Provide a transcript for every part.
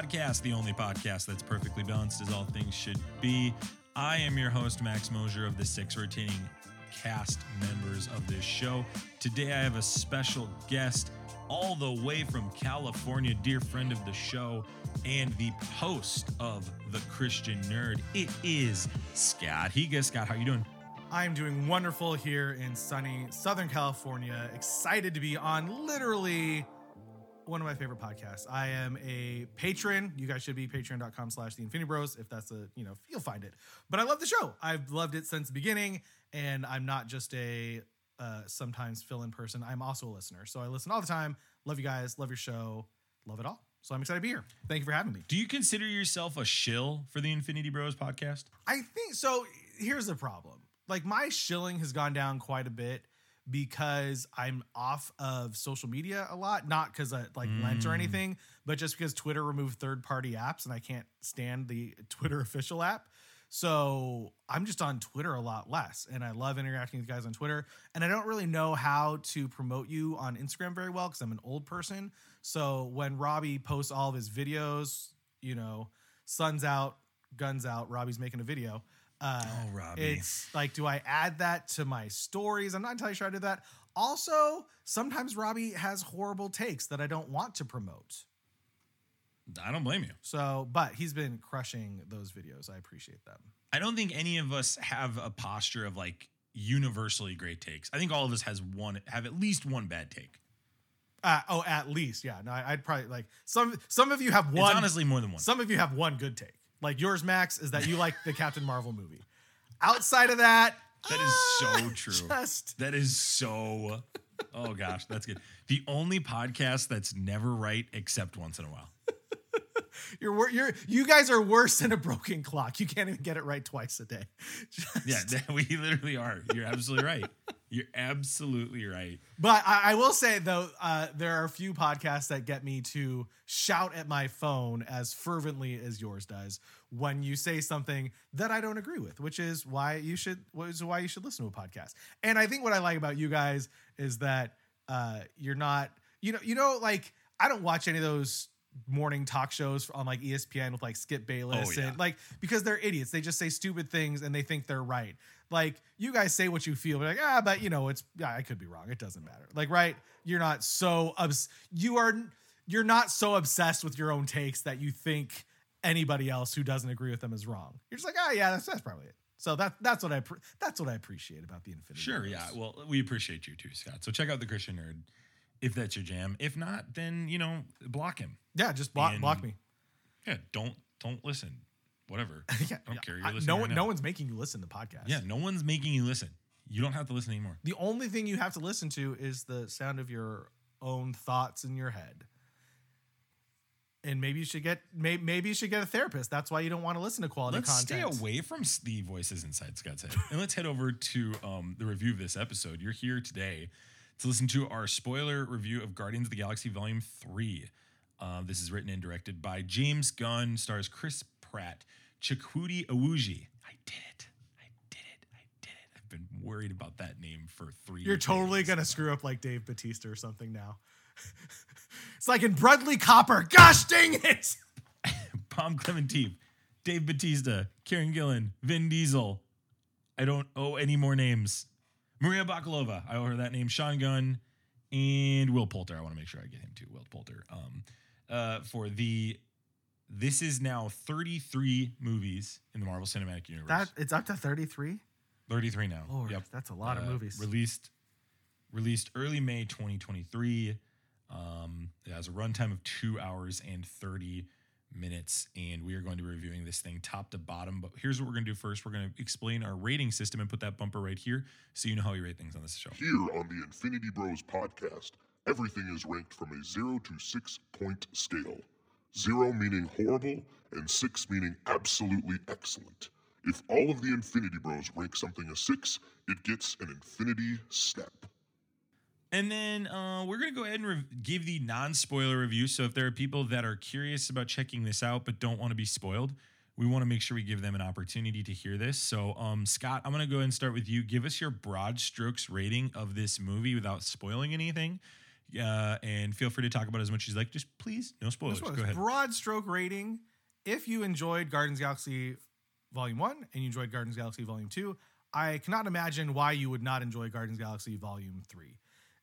Podcast, the only podcast that's perfectly balanced as all things should be. I am your host, Max Mosier, of the six rotating cast members of this show. Today, I have a special guest all the way from California, dear friend of the show, and the host of The Christian Nerd. It is Scott Higa. Scott, how you doing? I'm doing wonderful here in sunny Southern California. Excited to be on literally one of my favorite podcasts. I am a patron. You guys should be patreon.com slash the Infinity Bros. If that's a, you know, you'll find it. But I love the show. I've loved it since the beginning. And I'm not just a uh, sometimes fill in person. I'm also a listener. So I listen all the time. Love you guys. Love your show. Love it all. So I'm excited to be here. Thank you for having me. Do you consider yourself a shill for the Infinity Bros podcast? I think so. Here's the problem. Like my shilling has gone down quite a bit because I'm off of social media a lot, not because I like Lent or Mm. anything, but just because Twitter removed third party apps and I can't stand the Twitter official app. So I'm just on Twitter a lot less and I love interacting with guys on Twitter. And I don't really know how to promote you on Instagram very well because I'm an old person. So when Robbie posts all of his videos, you know, sun's out, guns out, Robbie's making a video. Uh, Oh, Robbie. it's like, do I add that to my stories? I'm not entirely sure I did that. Also, sometimes Robbie has horrible takes that I don't want to promote. I don't blame you. So, but he's been crushing those videos. I appreciate them. I don't think any of us have a posture of like universally great takes. I think all of us has one have at least one bad take. Uh, oh, at least, yeah. No, I, I'd probably like some. Some of you have one. It's honestly more than one. some of you have one good take. Like yours, Max, is that you like the Captain Marvel movie. Outside of that, That is so ah, true. Just That is so. Oh gosh, that's good. The only podcast that's never right except once in a while. You're you're you guys are worse than a broken clock. You can't even get it right twice a day. Just- Yeah, we literally are. You're absolutely right. You're absolutely right. But I, I will say though, uh, there are a few podcasts that get me to shout at my phone as fervently as yours does when you say something that I don't agree with, which is why you should, is why you should listen to a podcast. And I think what I like about you guys is that uh, you're not, you know, you know, like I don't watch any of those morning talk shows on like ESPN with like Skip Bayless Oh, yeah. and like because they're idiots. They just say stupid things and they think they're right. Like you guys say what you feel, but like ah, but you know it's yeah, I could be wrong. It doesn't matter. Like right, you're not so obs- you are you're not so obsessed with your own takes that you think anybody else who doesn't agree with them is wrong. You're just like oh yeah, that's that's probably it. So that that's what I that's what I appreciate about the Infinity. Sure, Wars. yeah. Well, we appreciate you too, Scott. So check out the Christian Nerd if that's your jam. If not, then you know, block him. yeah, just block And- block me. Yeah, don't don't listen. Whatever. yeah, I don't yeah. care. You're I- listening no right one no one's making you listen to podcasts. Yeah, no one's making you listen. You don't have to listen anymore. The only thing you have to listen to is the sound of your own thoughts in your head. And maybe you should get maybe, maybe you should get a therapist. That's why you don't want to listen to quality Let's content. stay away from the voices inside Scott's head. and let's head over to um, the review of this episode. You're here today to listen to our spoiler review of Guardians of the Galaxy Volume 3. Uh, this is written and directed by James Gunn, stars Chris Pratt, Chukwudi Iwuji. I did it. I did it. I did it. I've been worried about that name for three You're totally gonna screw up like Dave Bautista or something now. it's like in Bradley Copper. Gosh dang it! Palm Clementine, Dave Bautista, Karen Gillan, Vin Diesel. I don't owe any more names. Maria Bakalova, I owe her that name. Sean Gunn and Will Poulter. I want to make sure I get him too. Will Poulter. Um, uh, for the this is now 33 movies in the Marvel Cinematic Universe. That it's up to 33. 33 now. Lord, Yep. that's a lot of Uh, movies. Released released early May 2023. Um, it has a runtime of two hours and 30 minutes, and we are going to be reviewing this thing top to bottom. But here's what we're going to do first: we're going to explain our rating system and put that bumper right here, so you know how we rate things on this show. Here on the Infinity Bros podcast, everything is ranked from a 0 to 6 point scale. 0 meaning horrible, and 6 meaning absolutely excellent. If all of the Infinity Bros rank something a 6, it gets an Infinity Snap. And then uh, we're going to go ahead and re- give the non spoiler review. So if there are people that are curious about checking this out but don't want to be spoiled, we want to make sure we give them an opportunity to hear this. So, um, Scott, I'm going to go ahead and start with you. Give us your broad strokes rating of this movie without spoiling anything. Uh, and feel free to talk about as much as you like. Just please, no spoilers. Spoilers. Go ahead. Broad stroke rating. If you enjoyed the Galaxy Volume 1 and you enjoyed the Galaxy Volume 2, I cannot imagine why you would not enjoy the Galaxy Volume 3.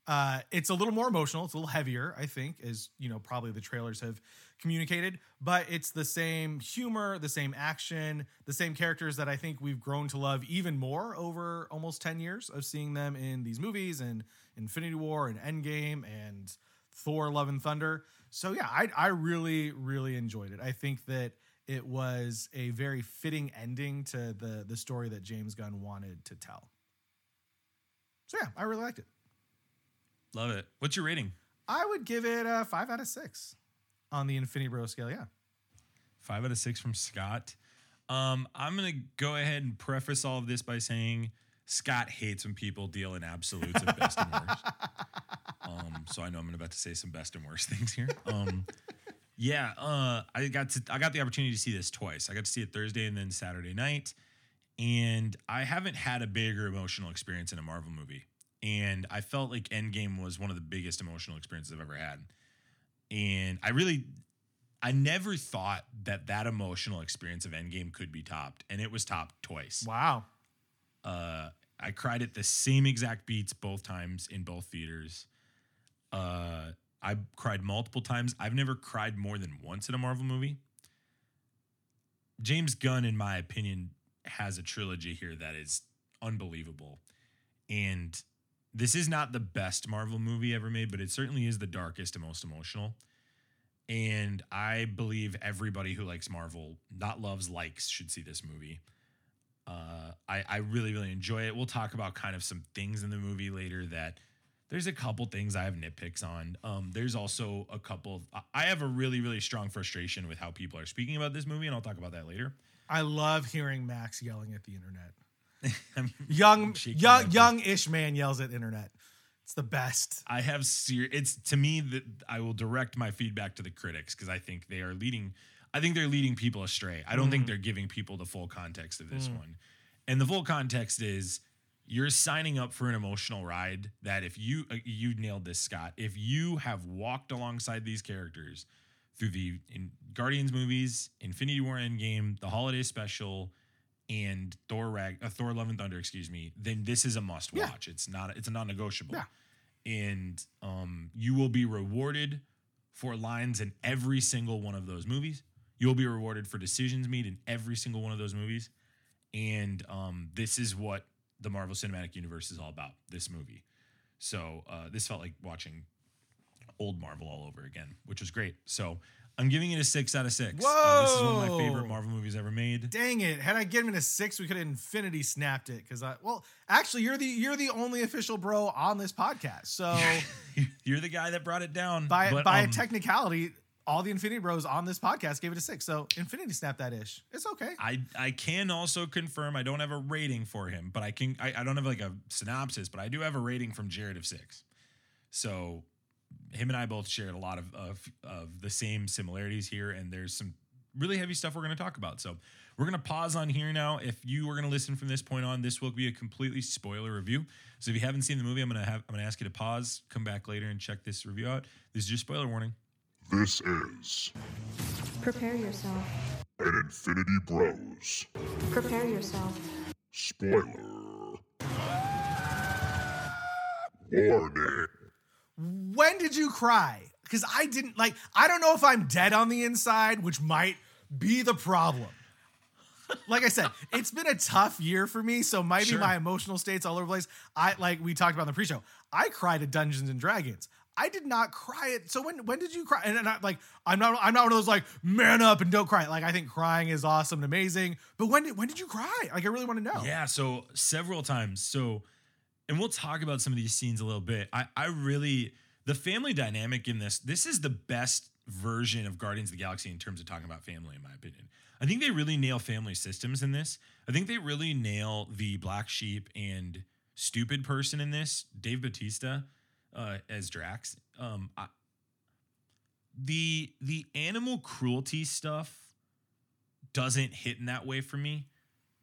Uh, it's a little more emotional. It's a little heavier, I think, as you know, probably the trailers have communicated. But it's the same humor, the same action, the same characters that I think we've grown to love even more over almost ten years of seeing them in these movies and Infinity War and Endgame and Thor: Love and Thunder. So yeah, I I really really enjoyed it. I think that it was a very fitting ending to the the story that James Gunn wanted to tell. So yeah, I really liked it. Love it. What's your rating? I would give it a five out of six on the Infinity Bro scale. Yeah. Five out of six from Scott. Um, I'm gonna go ahead and preface all of this by saying Scott hates when people deal in absolutes of best and worst. Um, so I know I'm about to say some best and worst things here. Um, yeah, uh, I got to I got the opportunity to see this twice. I got to see it Thursday and then Saturday night, and I haven't had a bigger emotional experience in a Marvel movie. And I felt like Endgame was one of the biggest emotional experiences I've ever had. And I really, I never thought that that emotional experience of Endgame could be topped, and it was topped twice. Wow. Uh, I cried at the same exact beats both times in both theaters. Uh, I cried multiple times. I've never cried more than once in a Marvel movie. James Gunn, in my opinion, has a trilogy here that is unbelievable. And this is not the best Marvel movie ever made, but it certainly is the darkest and most emotional. And I believe everybody who likes Marvel, not loves, likes, should see this movie. Uh, I, I really, really enjoy it. We'll talk about kind of some things in the movie later that there's a couple things I have nitpicks on. Um, there's also a couple. I- I have a really, really strong frustration with how people are speaking about this movie, and I'll talk about that later. I love hearing Max yelling at the internet. Young, young, young-ish man yells at internet. It's the best. I have ser- it's to me that I will direct my feedback to the critics because I think they are leading. I think they're leading people astray. I don't think they're giving people the full context of this one, and the full context is you're signing up for an emotional ride that if you uh, you nailed this Scott if you have walked alongside these characters through the in Guardians movies, Infinity War Endgame, the holiday special, and Thor Rag uh, Thor Love and Thunder, excuse me, then this is a must Yeah. watch. It's not it's a non-negotiable. Yeah. And um you will be rewarded for lines in every single one of those movies. You'll be rewarded for decisions made in every single one of those movies. And um this is what the Marvel Cinematic Universe is all about, this movie. So uh this felt like watching old Marvel all over again, which was great. So I'm giving it a six out of six. Uh, this is one of my favorite Marvel movies ever made. Dang it! Had I given it a six, we could have infinity snapped it. Because I, well, actually, you're the you're the only official bro on this podcast. So You're the guy that brought it down. by But, by um, technicality, all the Infinity Bros on this podcast gave it a six. So infinity snap that ish. It's okay. I I can also confirm I don't have a rating for him, but I can I, I don't have like a synopsis, but I do have a rating from Jared of six. So him and I both shared a lot of of, of the same similarities here, and there's some really heavy stuff we're going to talk about. So we're going to pause on here now. If you are going to listen from this point on, this will be a completely spoiler review. So if you haven't seen the movie, I'm going to have I'm going to ask you to pause, come back later, and check this review out. This is your spoiler warning. This is Prepare yourself. an Infinity Bros Prepare yourself. spoiler warning. When did you cry? Because I didn't like. I don't know if I'm dead on the inside, which might be the problem. Like I said, it's been a tough year for me, so maybe Sure. my emotional states all over the place. I like we talked about in the pre-show. I cried at Dungeons and Dragons. I did not cry it. So when when did you cry? And, and I, like I'm not I'm not one of those like man up and don't cry. Like I think crying is awesome and amazing. But when did when did you cry? Like I really want to know. Yeah, so several times. So, and we'll talk about some of these scenes a little bit. I, I really, the family dynamic in this, this is the best version of Guardians of the Galaxy in terms of talking about family, in my opinion. I think they really nail family systems in this. I think they really nail the black sheep and stupid person in this, Dave Bautista uh, as Drax. Um, I, the the animal cruelty stuff doesn't hit in that way for me.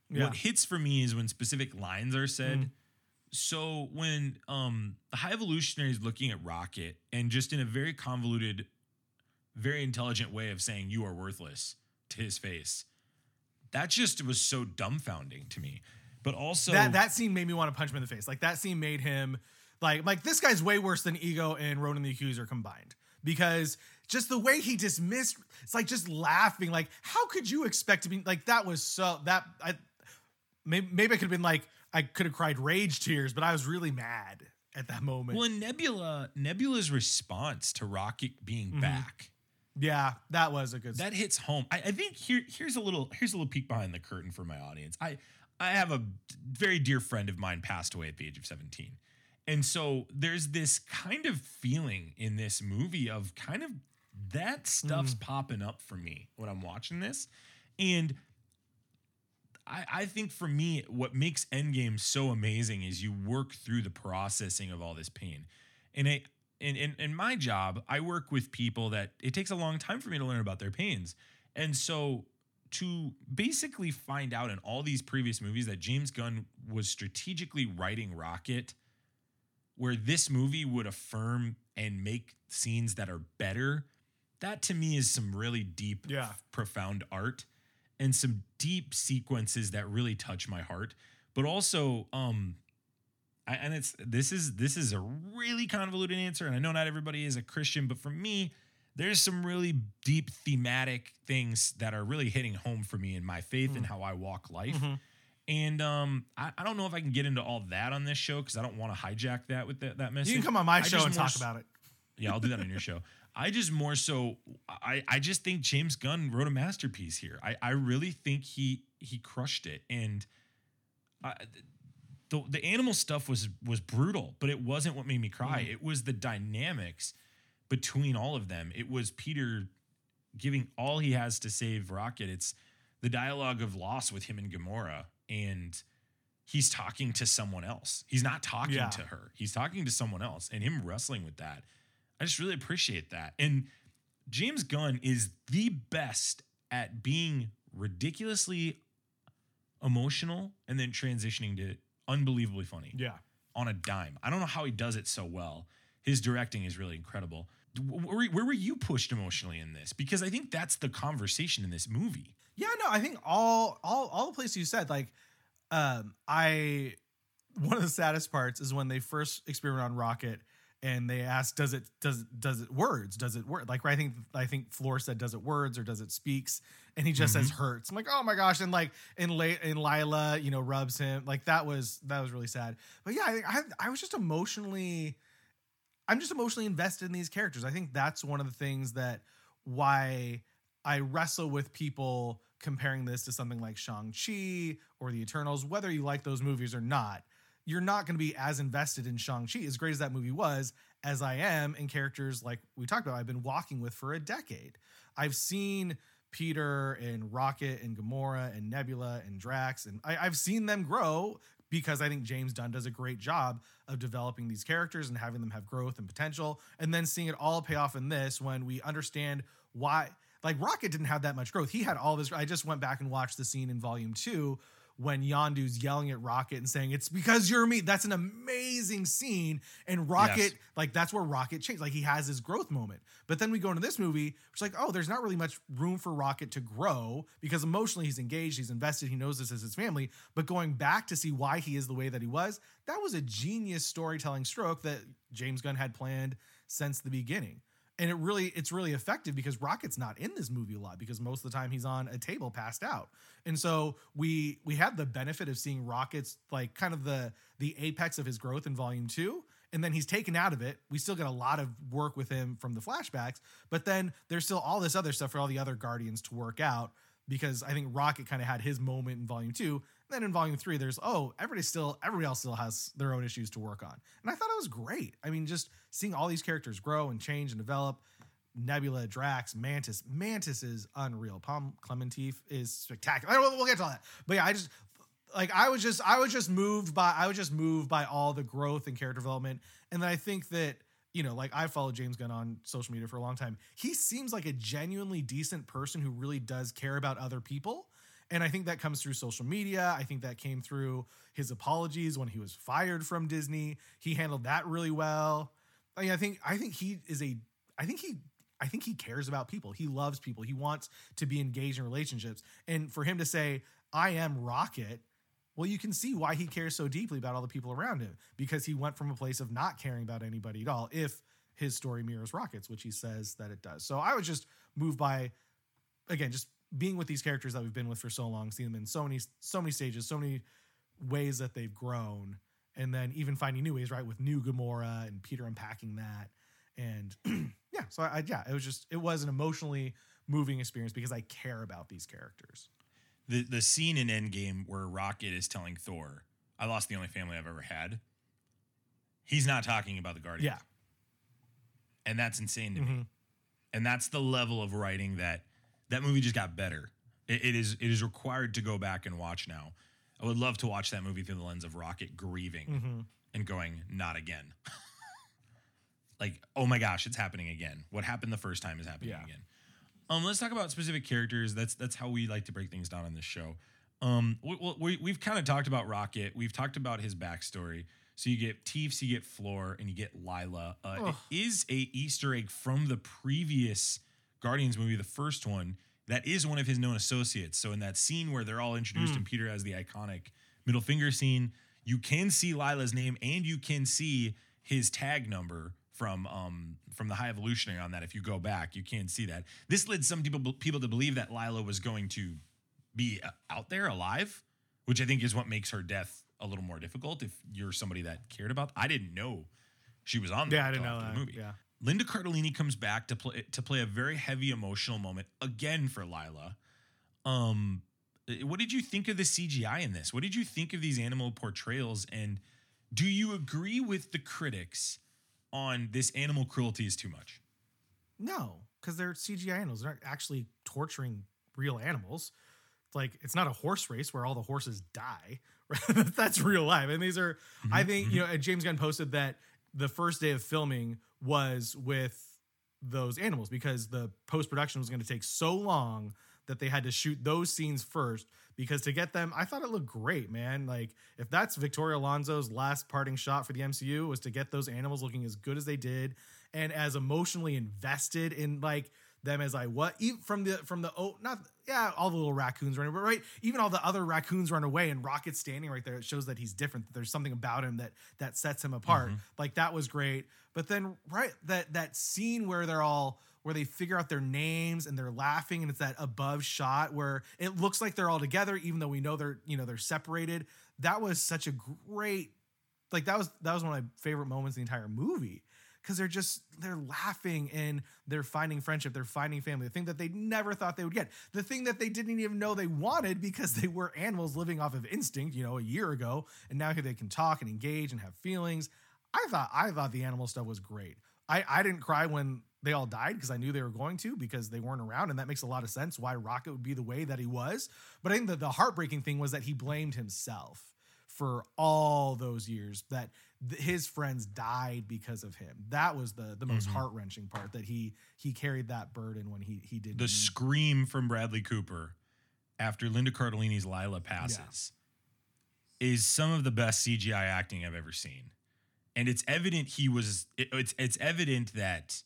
Yeah. What hits for me is when specific lines are said. Mm. So when um the high evolutionary is looking at rocket and just in a very convoluted very intelligent way of saying you are worthless to his face that just was so dumbfounding to me but also that that scene made me want to punch him in the face. Like that scene made him like like this guy's way worse than Ego and Ronan the Accuser combined because just the way he dismissed it's like just laughing like how could you expect to be like that was so that I maybe, maybe I could have been like I could have cried rage tears but I was really mad at that moment. well nebula nebula's response to rocket being Mm-hmm. back yeah, that was a good that hits home. I, I think here here's a little here's a little peek behind the curtain for my audience. I I have a very dear friend of mine passed away at the age of 17. And so there's this kind of feeling in this movie of kind of that stuff's popping up for me when I'm watching this. And I, I think for me, what makes Endgame so amazing is you work through the processing of all this pain. And I, in, in, in my job, I work with people that it takes a long time for me to learn about their pains. And so to basically find out in all these previous movies that James Gunn was strategically writing Rocket, where this movie would affirm and make scenes that are better, that to me is some really deep, Yeah. profound art and some deep sequences that really touch my heart. But also, um, I, and it's this is this is a really convoluted answer, and I know not everybody is a Christian, but for me, there's some really deep thematic things that are really hitting home for me in my faith Mm. and how I walk life. Mm-hmm. And um, I, I don't know if I can get into all that on this show because I don't want to hijack that with that, that message. You can come on my I show and talk s- about it. Yeah, I'll do that on your show. I just more so I, I just think James Gunn wrote a masterpiece here. I, I really think he he crushed it. And I, the the animal stuff was was brutal, but it wasn't what made me cry. Mm-hmm. It was the dynamics between all of them. It was Peter giving all he has to save Rocket. It's the dialogue of loss with him and Gamora, and he's talking to someone else. He's not talking Yeah. to her. He's talking to someone else, and him wrestling with that. I just really appreciate that. And James Gunn is the best at being ridiculously emotional and then transitioning to unbelievably funny Yeah. on a dime. I don't know how he does it so well. His directing is really incredible. Where, where were you pushed emotionally in this? Because I think that's the conversation in this movie. Yeah, no, I think all all all the places you said, like, um, I one of the saddest parts is when they first experiment on Rocket and they asked, does it does does it words? Does it work? Like I think I think Floor said, does it words or does it speaks? And he just says mm-hmm. hurts. I'm like, oh my gosh. And like and La- and Lylla, you know, rubs him. Like that was that was really sad. But yeah, I think I I was just emotionally I'm just emotionally invested in these characters. I think that's one of the things that why I wrestle with people comparing this to something like Shang-Chi or The Eternals, whether you like those movies or not. You're not going to be as invested in Shang-Chi, as great as that movie was, as I am in characters like we talked about, I've been walking with for a decade. I've seen Peter and Rocket and Gamora and Nebula and Drax, and I, I've seen them grow because I think James Gunn does a great job of developing these characters and having them have growth and potential, and then seeing it all pay off in this when we understand why. Like Rocket didn't have that much growth. He had all this. I just went back and watched the scene in Volume Two when Yondu's yelling at Rocket and saying, "It's because you're me." That's an amazing scene, and Rocket, Yes. like that's where Rocket changed. Like he has his growth moment. But then we go into this movie, which is like, oh, there's not really much room for Rocket to grow because emotionally he's engaged, he's invested, he knows this is his family. But going back to see why he is the way that he was, that was a genius storytelling stroke that James Gunn had planned since the beginning. And it really, it's really effective because Rocket's not in this movie a lot because most of the time he's on a table passed out. And so we we have the benefit of seeing Rocket's like kind of the the apex of his growth in volume two and then he's taken out of it. We still get a lot of work with him from the flashbacks, but then there's still all this other stuff for all the other Guardians to work out because I think Rocket kind of had his moment in Volume Two. Then in Volume Three, there's oh everybody still everybody else still has their own issues to work on, and I thought it was great. I mean, just seeing all these characters grow and change and develop. Nebula, Drax, Mantis. Mantis is unreal. Pom Klementieff is spectacular. We'll get to all that, but yeah, I just like I was just I was just moved by I was just moved by all the growth and character development, and then I think that you know like I followed James Gunn on social media for a long time. He seems like a genuinely decent person who really does care about other people, And I think that comes through social media. I think that came through his apologies when he was fired from Disney. He handled that really well. I, mean, I think I think he is a I think he I think he cares about people. He loves people. He wants to be engaged in relationships. And for him to say, I am Rocket, well, you can see why he cares so deeply about all the people around him because he went from a place of not caring about anybody at all. If his story mirrors Rocket's, which he says that it does. So I was just moved by, again, just being with these characters that we've been with for so long, seeing them in so many, so many stages, so many ways that they've grown, and then even finding new ways, right, with new Gamora and Peter unpacking that, and yeah, so I, yeah, it was just it was an emotionally moving experience because I care about these characters. The the scene in Endgame where Rocket is telling Thor, "I lost the only family I've ever had." He's not talking about the Guardians. Yeah, and that's insane to Mhm. me. And that's the level of writing that that movie just got better. It, it is it is required to go back and watch now. I would love to watch that movie through the lens of Rocket grieving Mm-hmm. and going, "Not again." like, oh my gosh, it's happening again. What happened the first time is happening Yeah. again. Um, let's talk about specific characters. That's that's how we like to break things down on this show. Um, we, we, we've kind of talked about Rocket. We've talked about his backstory. So you get Teefs, you get Floor, and you get Lylla. Uh, it is a Easter egg from the previous Guardians movie, the first one. That is one of his known associates. So in that scene where they're all introduced and Peter has the iconic middle finger scene, you can see Lylla's name and you can see his tag number from um from the High Evolutionary on that. If you go back, you can see that. This led some people people to believe that Lylla was going to be uh, out there alive, which I think is what makes her death a little more difficult. If you're somebody that cared about, I didn't know she was on. yeah, I didn't know that. the movie. Yeah, Linda Cardellini comes back to play to play a very heavy emotional moment again for Lylla. Um, what did you think of the CGI in this? What did you think of these animal portrayals? And do you agree with the critics on this animal cruelty is too much? no, because they're CGI animals. They're not actually torturing real animals. It's like it's not a horse race where all the horses die. That's real life. And these are, I Mm-hmm, think, you know, James Gunn posted that the first day of filming was with those animals because the post production was going to take so long that they had to shoot those scenes first because to get them I thought it looked great man. Like if that's Victoria Alonso's last parting shot for the MCU was to get those animals looking as good as they did and as emotionally invested in like them as I what even from the from the oh not yeah all the little raccoons running but right even all the other raccoons run away and Rocket's standing right there. It shows that he's different that there's something about him that that sets him apart. Mm-hmm. Like that was great. But then right that that scene where they're all where they figure out their names and they're laughing and it's that above shot where it looks like they're all together even though we know they're you know they're separated that was such a great like that was that was one of my favorite moments in the entire movie because they're just they're laughing and they're finding friendship they're finding family the thing that they never thought they would get the thing that they didn't even know they wanted because they were animals living off of instinct you know a year ago and now here they can talk and engage and have feelings. I thought i thought the animal stuff was great. I i didn't cry when they all died because i knew they were going to because they weren't around and that makes a lot of sense why rocket would be the way that he was. But i think that the heartbreaking thing was that he blamed himself for all those years that th- his friends died because of him. That was the the most Mhm. heart wrenching part that he he carried that burden when he he did The scream from Bradley Cooper after Linda Cardellini's Lylla passes is some of the best CGI acting I've ever seen. And it's evident he was it- it's it's evident that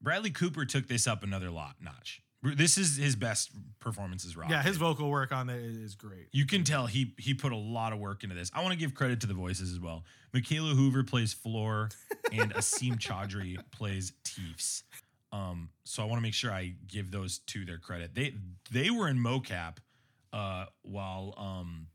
Bradley Cooper took this up another lot notch. This is his best performance as Rocket. yeah his vocal work on it is, great. You can tell he he put a lot of work into this. I want to give credit to the voices as well. Mikaela Hoover plays Floor, and Asim Chaudhry plays Teefs. Um, so I want to make sure I give those two their credit. They they were in mocap, uh, while um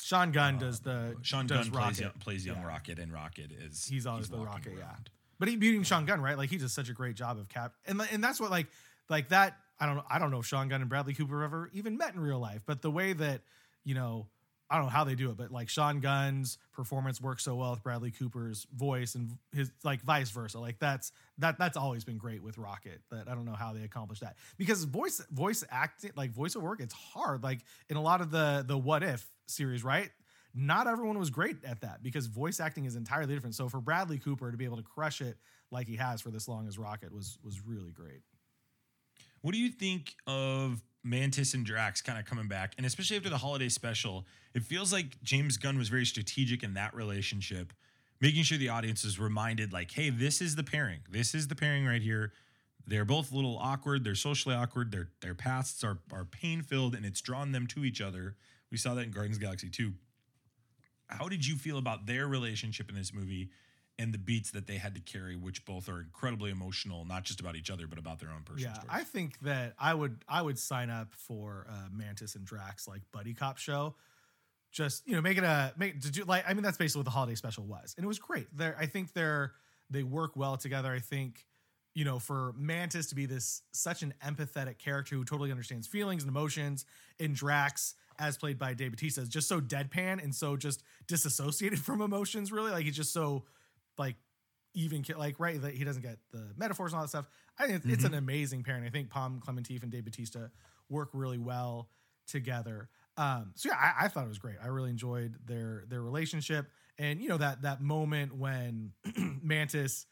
Sean Gunn does the Sean does Gunn plays young, plays young Yeah. Rocket, and Rocket is He's always the Rocket, yeah. But he beating Sean Gunn, right? Like he does such a great job of cap, and and that's what like like that. I don't know. I don't know if Sean Gunn and Bradley Cooper ever even met in real life, but the way that you know, I don't know how they do it, but like Sean Gunn's performance works so well with Bradley Cooper's voice and his like vice versa. Like that's that that's always been great with Rocket. That I don't know how they accomplish that because voice voice acting like voice of work, it's hard. Like in a lot of the the What If series, right? not everyone was great at that because voice acting is entirely different. So for Bradley Cooper to be able to crush it like he has for this long as Rocket was was really great. What do you think of Mantis and Drax kind of coming back, and especially after the holiday special, it feels like James Gunn was very strategic in that relationship, making sure the audience is reminded, like, hey, this is the pairing. This is the pairing right here. They're both a little awkward. They're socially awkward. Their their pasts are are pain filled, and it's drawn them to each other. We saw that in Guardians Galaxy 2. How did you feel about their relationship in this movie and the beats that they had to carry, which both are incredibly emotional, not just about each other, but about their own personal Yeah, stories? I think that I would I would sign up for uh, Mantis and Drax like buddy cop show. Just you know, make it a make to do like I mean that's basically what the holiday special was, and it was great. They're I think they're they work well together. I think you know for Mantis to be this such an empathetic character who totally understands feelings and emotions, and Drax as played by Dave Bautista is just so deadpan and so just disassociated from emotions. Really, like he's just so like even like right that he doesn't get the metaphors and all that stuff. I think it's, it's an amazing pairing. I think Pom Klementieff and Dave Bautista work really well together. Um, so yeah, I, I thought it was great. I really enjoyed their their relationship, and you know that that moment when Mantis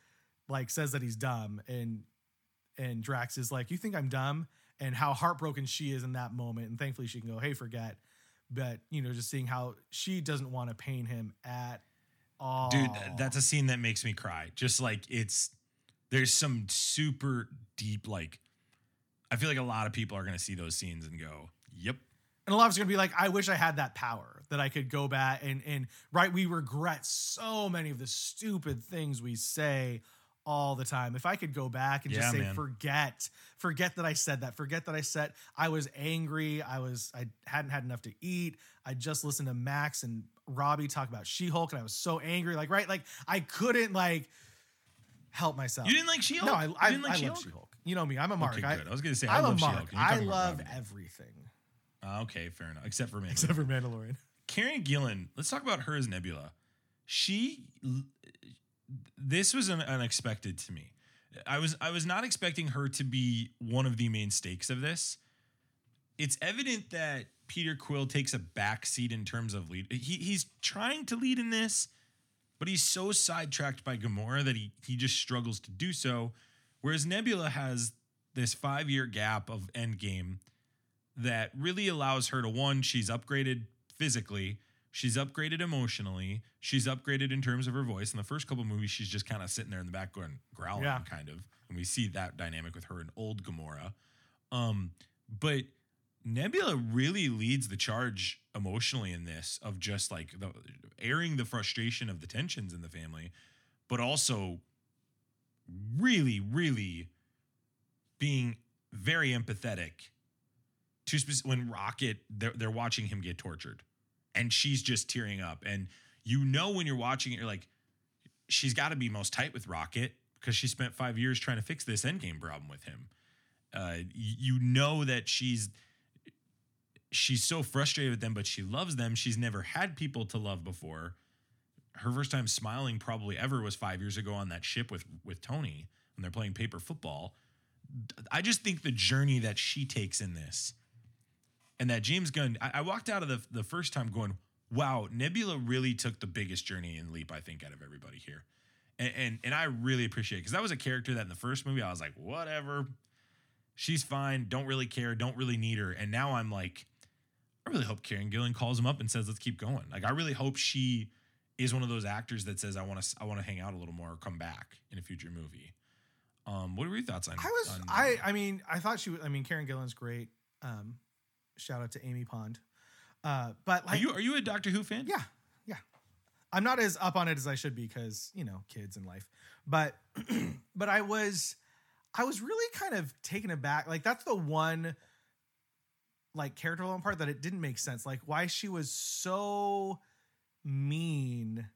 like says that he's dumb, and and Drax is like, "You think I'm dumb?" and how heartbroken she is in that moment, and thankfully she can go, "Hey, forget." But you know, just seeing how she doesn't want to pain him at all, Dude, that's a scene that makes me cry. Just like it's there's some super deep like I feel like a lot of people are gonna see those scenes and go, Yep. and a lot of us are gonna be like, I wish I had that power that I could go back and and right. We regret so many of the stupid things we say all the time. If I could go back and just say, man. forget, forget that I said that, forget that I said I was angry, I was I hadn't had enough to eat. I just listened to Max and Robbie talk about She-Hulk, and I was so angry. Like, right, like I couldn't like help myself. You didn't like She-Hulk? No, I, I, didn't like I love She-Hulk? She-Hulk. You know me, I'm a Mark. Okay, I, good. I was gonna say I a love Mark. She-Hulk. I love everything Ah, okay, fair enough. Except for me. except for Mandalorian. Karen Gillan, let's talk about her as Nebula. She this was un- unexpected to me. I was I was not expecting her to be one of the main stakes of this. It's evident that Peter Quill takes a back seat in terms of lead. He he's trying to lead in this, but he's so sidetracked by Gamora that he he just struggles to do so. Whereas Nebula has this five year gap of Endgame that really allows her to one, she's upgraded physically, she's upgraded emotionally, she's upgraded in terms of her voice. In the first couple movies, she's just kind of sitting there in the back going growling, Yeah. kind of. And we see that dynamic with her and old Gamora. Um, but Nebula really leads the charge emotionally in this of just like the airing the frustration of the tensions in the family, but also really, really being very empathetic to when Rocket they're, they're watching him get tortured, and she's just tearing up, and you know when you're watching it, you're like, she's got to be most tight with Rocket because she spent five years trying to fix this endgame problem with him. Uh, you know that she's she's so frustrated with them, but she loves them. She's never had people to love before. Her first time smiling probably ever was five years ago on that ship with with Tony when they're playing paper football. I just think the journey that she takes in this, and that James Gunn, I, I walked out of the the first time going, "Wow, Nebula really took the biggest journey and leap I think out of everybody here," and and, and I really appreciate because that was a character that in the first movie I was like, whatever, she's fine, don't really care, don't really need her, and now I'm like, I really hope Karen Gillan calls him up and says, "Let's keep going." Like I really hope she is one of those actors that says, "I want to, I want to hang out a little more or come back in a future movie." Um, what were your thoughts on? I was on- I I mean I thought she was I mean Karen Gillan's great. Um shout out to Amy Pond. Uh but Are like you are you a Doctor Who fan? yeah, yeah. I'm not as up on it as I should be because, you know, kids and life. But but I was I was really kind of taken aback. Like that's the one like character development part that it didn't make sense. Like why she was so mean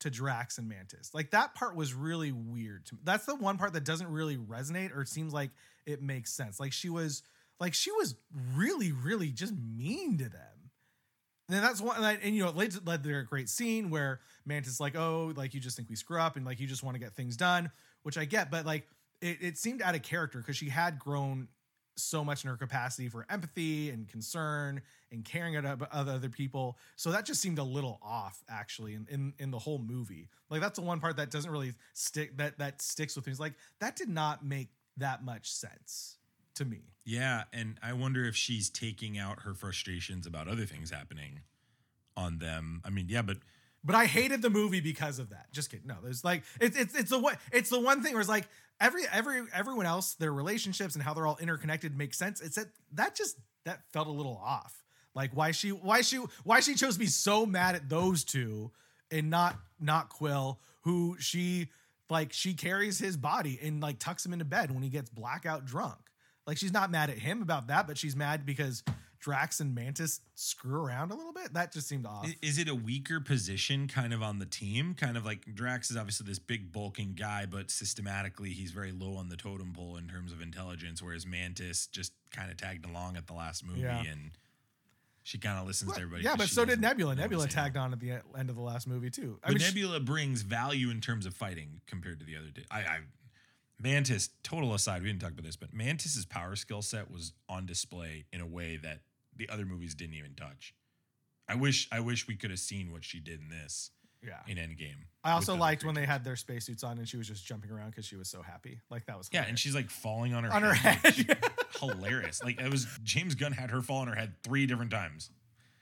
to Drax and Mantis. Like that part was really weird to me. That's the one part that doesn't really resonate or seems like it makes sense. Like she was like she was really really just mean to them. And that's one, and, and, you know, it led led to a great scene where Mantis is like, oh, like you just think we screw up and like you just want to get things done, which I get, but like it, it seemed out of character because she had grown so much in her capacity for empathy and concern and caring about other people. So that just seemed a little off actually in, in, in the whole movie. Like that's the one part that doesn't really stick that that sticks with me. It's like that did not make that much sense. to me. Yeah, and I wonder if she's taking out her frustrations about other things happening on them. I mean, yeah, but But I hated the movie because of that. Just kidding. No, there's like it's it's it's the one it's the one thing where it's like every every everyone else their relationships and how they're all interconnected makes sense. It's that that just that felt a little off. Like why she why she why she chose to be so mad at those two and not not Quill who she like she carries his body and like tucks him into bed when he gets blackout drunk. Like she's not mad at him about that, but she's mad because Drax and Mantis screw around a little bit. That just seemed off. Is it a weaker position kind of on the team? Kind of like Drax is obviously this big bulking guy, but systematically he's very low on the totem pole in terms of intelligence, whereas Mantis just kind of tagged along at the last movie Yeah. and she kind of listens Well, to everybody. Yeah, but so did Nebula. Nebula tagged on at the end of the last movie too. I But mean, she- Nebula brings value in terms of fighting compared to the other. Di- I, I Mantis. Total aside, we didn't talk about this, but Mantis's power skill set was on display in a way that the other movies didn't even touch. I wish. I wish we could have seen what she did in this yeah. in Endgame. I also liked when they had their spacesuits on and she was just jumping around because she was so happy. Like that was Yeah, and she's like falling on her on her head. head. Hilarious. Like it was James Gunn had her fall on her head three different times.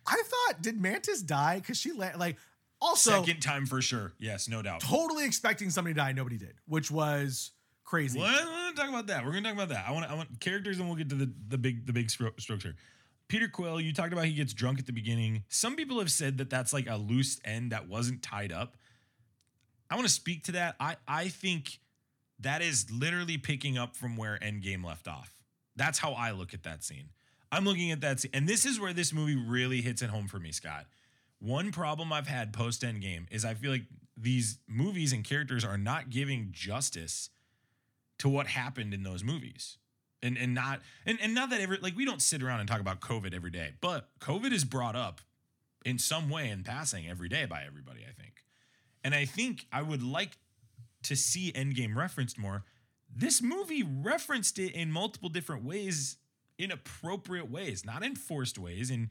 I thought, did Mantis die? Because she la- like also Second time for sure. Yes, no doubt. totally expecting somebody to die. Nobody did, which was crazy. We're gonna talk about that. We're gonna talk about that. I want. I want characters, and we'll get to the the big the big stro- strokes here. Peter Quill, you talked about he gets drunk at the beginning. Some people have said that that's like a loose end that wasn't tied up. I want to speak to that. I I think that is literally picking up from where Endgame left off. That's how I look at that scene. I'm looking at that scene, and this is where this movie really hits it home for me, Scott. One problem I've had post Endgame is I feel like these movies and characters are not giving justice to what happened in those movies. And and not and, and not that ever like we don't sit around and talk about COVID every day, but COVID is brought up in some way in passing every day by everybody, I think. And I think I would like to see Endgame referenced more. This movie referenced it in multiple different ways, in appropriate ways, not in forced ways. And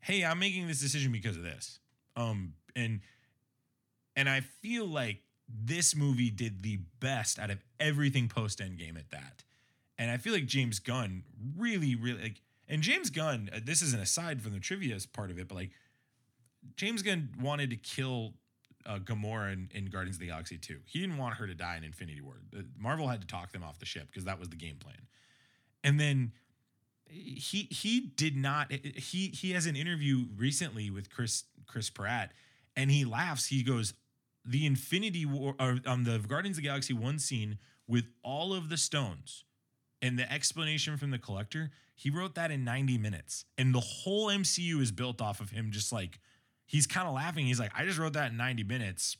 hey, I'm making this decision because of this. Um, and and I feel like this movie did the best out of everything post Endgame at that. And I feel like James Gunn really, really like, and James Gunn, uh, this is an aside from the trivia part of it, but like James Gunn wanted to kill uh, Gamora in, in Guardians of the Galaxy 2. He didn't want her to die in Infinity War. Uh, Marvel had to talk them off the ship because that was the game plan. And then he he did not he he has an interview recently with Chris Chris Pratt and he laughs. He goes, "The Infinity War or um the Guardians of the Galaxy 1 scene with all of the stones and the explanation from the collector, he wrote that in 90 minutes. And the whole MCU is built off of him just like he's kind of laughing. He's like, I just wrote that in 90 minutes.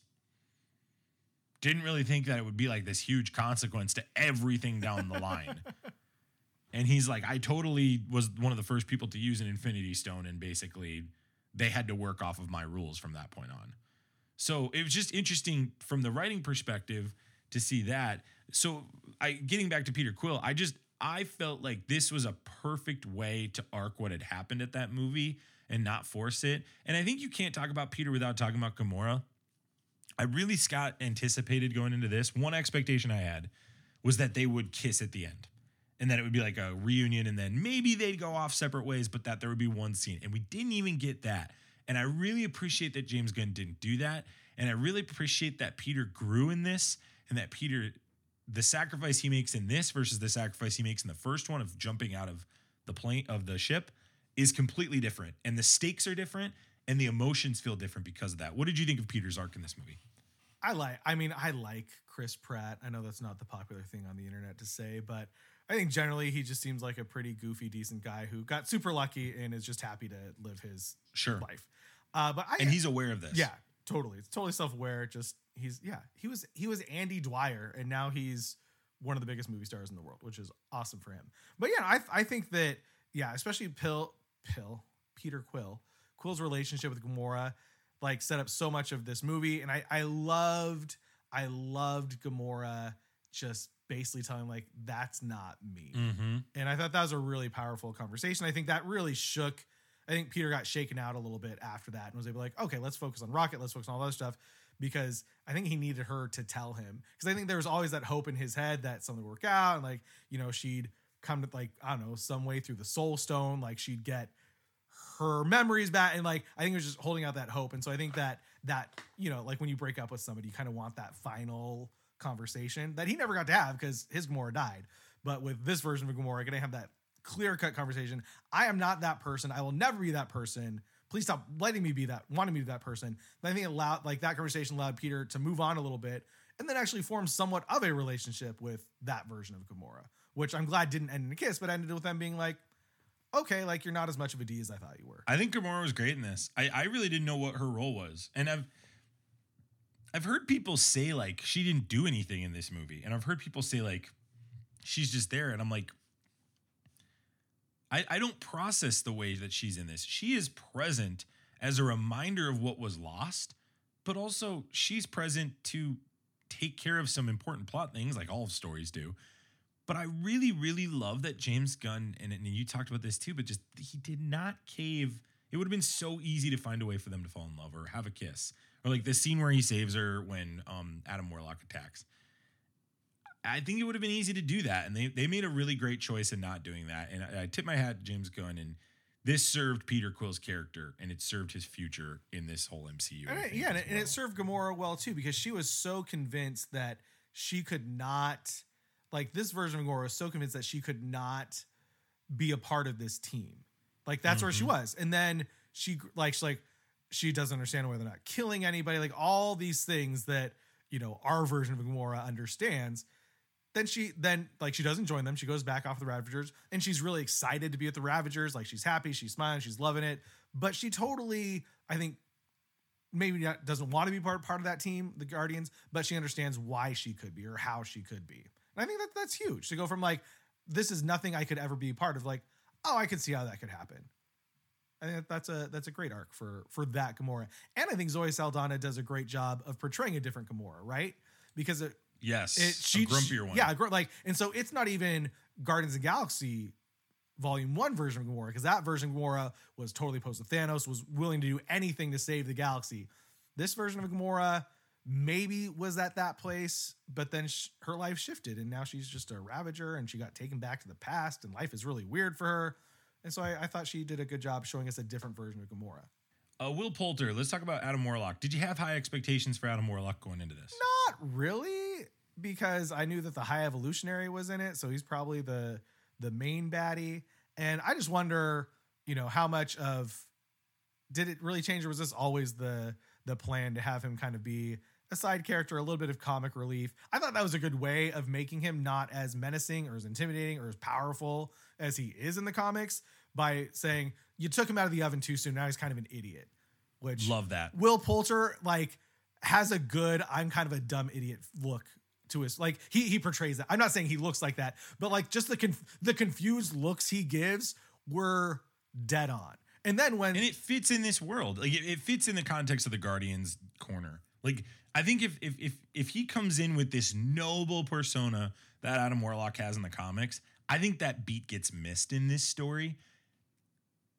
Didn't really think that it would be like this huge consequence to everything down the line. and he's like, I totally was one of the first people to use an Infinity Stone, and basically they had to work off of my rules from that point on. So it was just interesting from the writing perspective to see that. So I getting back to Peter Quill, I just I felt like this was a perfect way to arc what had happened at that movie and not force it. And I think you can't talk about Peter without talking about Gamora. I really Scott anticipated going into this. One expectation I had was that they would kiss at the end. And that it would be like a reunion and then maybe they'd go off separate ways, but that there would be one scene. And we didn't even get that. And I really appreciate that James Gunn didn't do that. And I really appreciate that Peter grew in this and that Peter, the sacrifice he makes in this versus the sacrifice he makes in the first one of jumping out of the plane of the ship is completely different. And the stakes are different and the emotions feel different because of that. What did you think of Peter's arc in this movie? I like. I mean, I like Chris Pratt. I know that's not the popular thing on the internet to say, but I think generally he just seems like a pretty goofy, decent guy who got super lucky and is just happy to live his Sure. life. Uh, but I And he's aware of this. yeah, totally. It's totally self aware. Just he's yeah. He was he was Andy Dwyer, and now he's one of the biggest movie stars in the world, which is awesome for him. But yeah, I I think that yeah, especially Pill Pill Peter Quill Quill's relationship with Gamora like set up so much of this movie, and I I loved I loved Gamora just basically telling like that's not me. Mm-hmm. And I thought that was a really powerful conversation. I think that really shook. I think Peter got shaken out a little bit after that and was able to like, okay, let's focus on Rocket, let's focus on all that stuff. Because I think he needed her to tell him. Because I think there was always that hope in his head that something would work out and like, you know, she'd come to like I don't know some way through the Soul Stone, like she'd get her memories back, and like I think it was just holding out that hope. And so I think that that you know like when you break up with somebody, you kind of want that final conversation that he never got to have because his Gamora died. But with this version of Gamora, I gonna have that clear cut conversation. I am not that person. I will never be that person. Please stop letting me be that, wanting me to be that person. I think allowed, like that conversation allowed Peter to move on a little bit and then actually form somewhat of a relationship with that version of Gamora, which I'm glad didn't end in a kiss, but ended with them being like, okay, like you're not as much of a D as I thought you were. I think Gamora was great in this. I, I really didn't know what her role was, and I've I've heard people say like she didn't do anything in this movie, and I've heard people say like she's just there, and I'm like, I I don't process the way that she's in this. She is present as a reminder of what was lost, but also she's present to take care of some important plot things, like all stories do. But I really, really love that James Gunn, and, and you talked about this too, but just he did not cave. It would have been so easy to find a way for them to fall in love or have a kiss. Or like the scene where he saves her when um, Adam Warlock attacks. I think it would have been easy to do that. And they, they made a really great choice in not doing that. And I, I tip my hat to James Gunn. And this served Peter Quill's character and it served his future in this whole MCU. And it- yeah, and it, and it served Gamora well too because she was so convinced that she could not, like this version of Gamora was so convinced that she could not be a part of this team. Like that's where she Mhm. was, and then she like she's like she doesn't understand why they're not killing anybody. Like all these things that you know our version of Gamora understands. Then she then like she doesn't join them. She goes back off the Ravagers, and she's really excited to be with the Ravagers. Like she's happy, she's smiling, she's loving it. But she totally, I think, maybe not, doesn't want to be part part of that team, the Guardians, but she understands why she could be or how she could be. And I think that that's huge to go from like this is nothing I could ever be part of, like oh I could see how that could happen. I think that's a that's a great arc for for that Gamora, and I think Zoe Saldana does a great job of portraying a different Gamora, right? Because it, yes, it she a grumpier one. yeah, gr- like, and so it's not even Guardians of the Galaxy Volume One version of Gamora because that version of Gamora was totally opposed to Thanos, was willing to do anything to save the galaxy. This version of Gamora maybe was at that place, but then sh- her life shifted, and now she's just a Ravager, and she got taken back to the past, and life is really weird for her. And so I, I thought she did a good job showing us a different version of Gamora. Uh, Will Poulter, let's talk about Adam Warlock. Did you have high expectations for Adam Warlock going into this? Not really, because I knew that the High Evolutionary was in it, so he's probably the the main baddie. And I just wonder, you know, how much of did it really change, or was this always the the plan to have him kind of be a side character, a little bit of comic relief? I thought that was a good way of making him not as menacing or as intimidating or as powerful as he is in the comics by saying you took him out of the oven too soon. Now he's kind of an idiot. Which Love that. Will Poulter like has a good I'm kind of a dumb idiot look to his like he he portrays that. I'm not saying he looks like that, but like just the conf- the confused looks he gives were dead on. And then when and it fits in this world. Like it, it fits in the context of the Guardians corner. Like I think if if if if he comes in with this noble persona that Adam Warlock has in the comics, I think that beat gets missed in this story.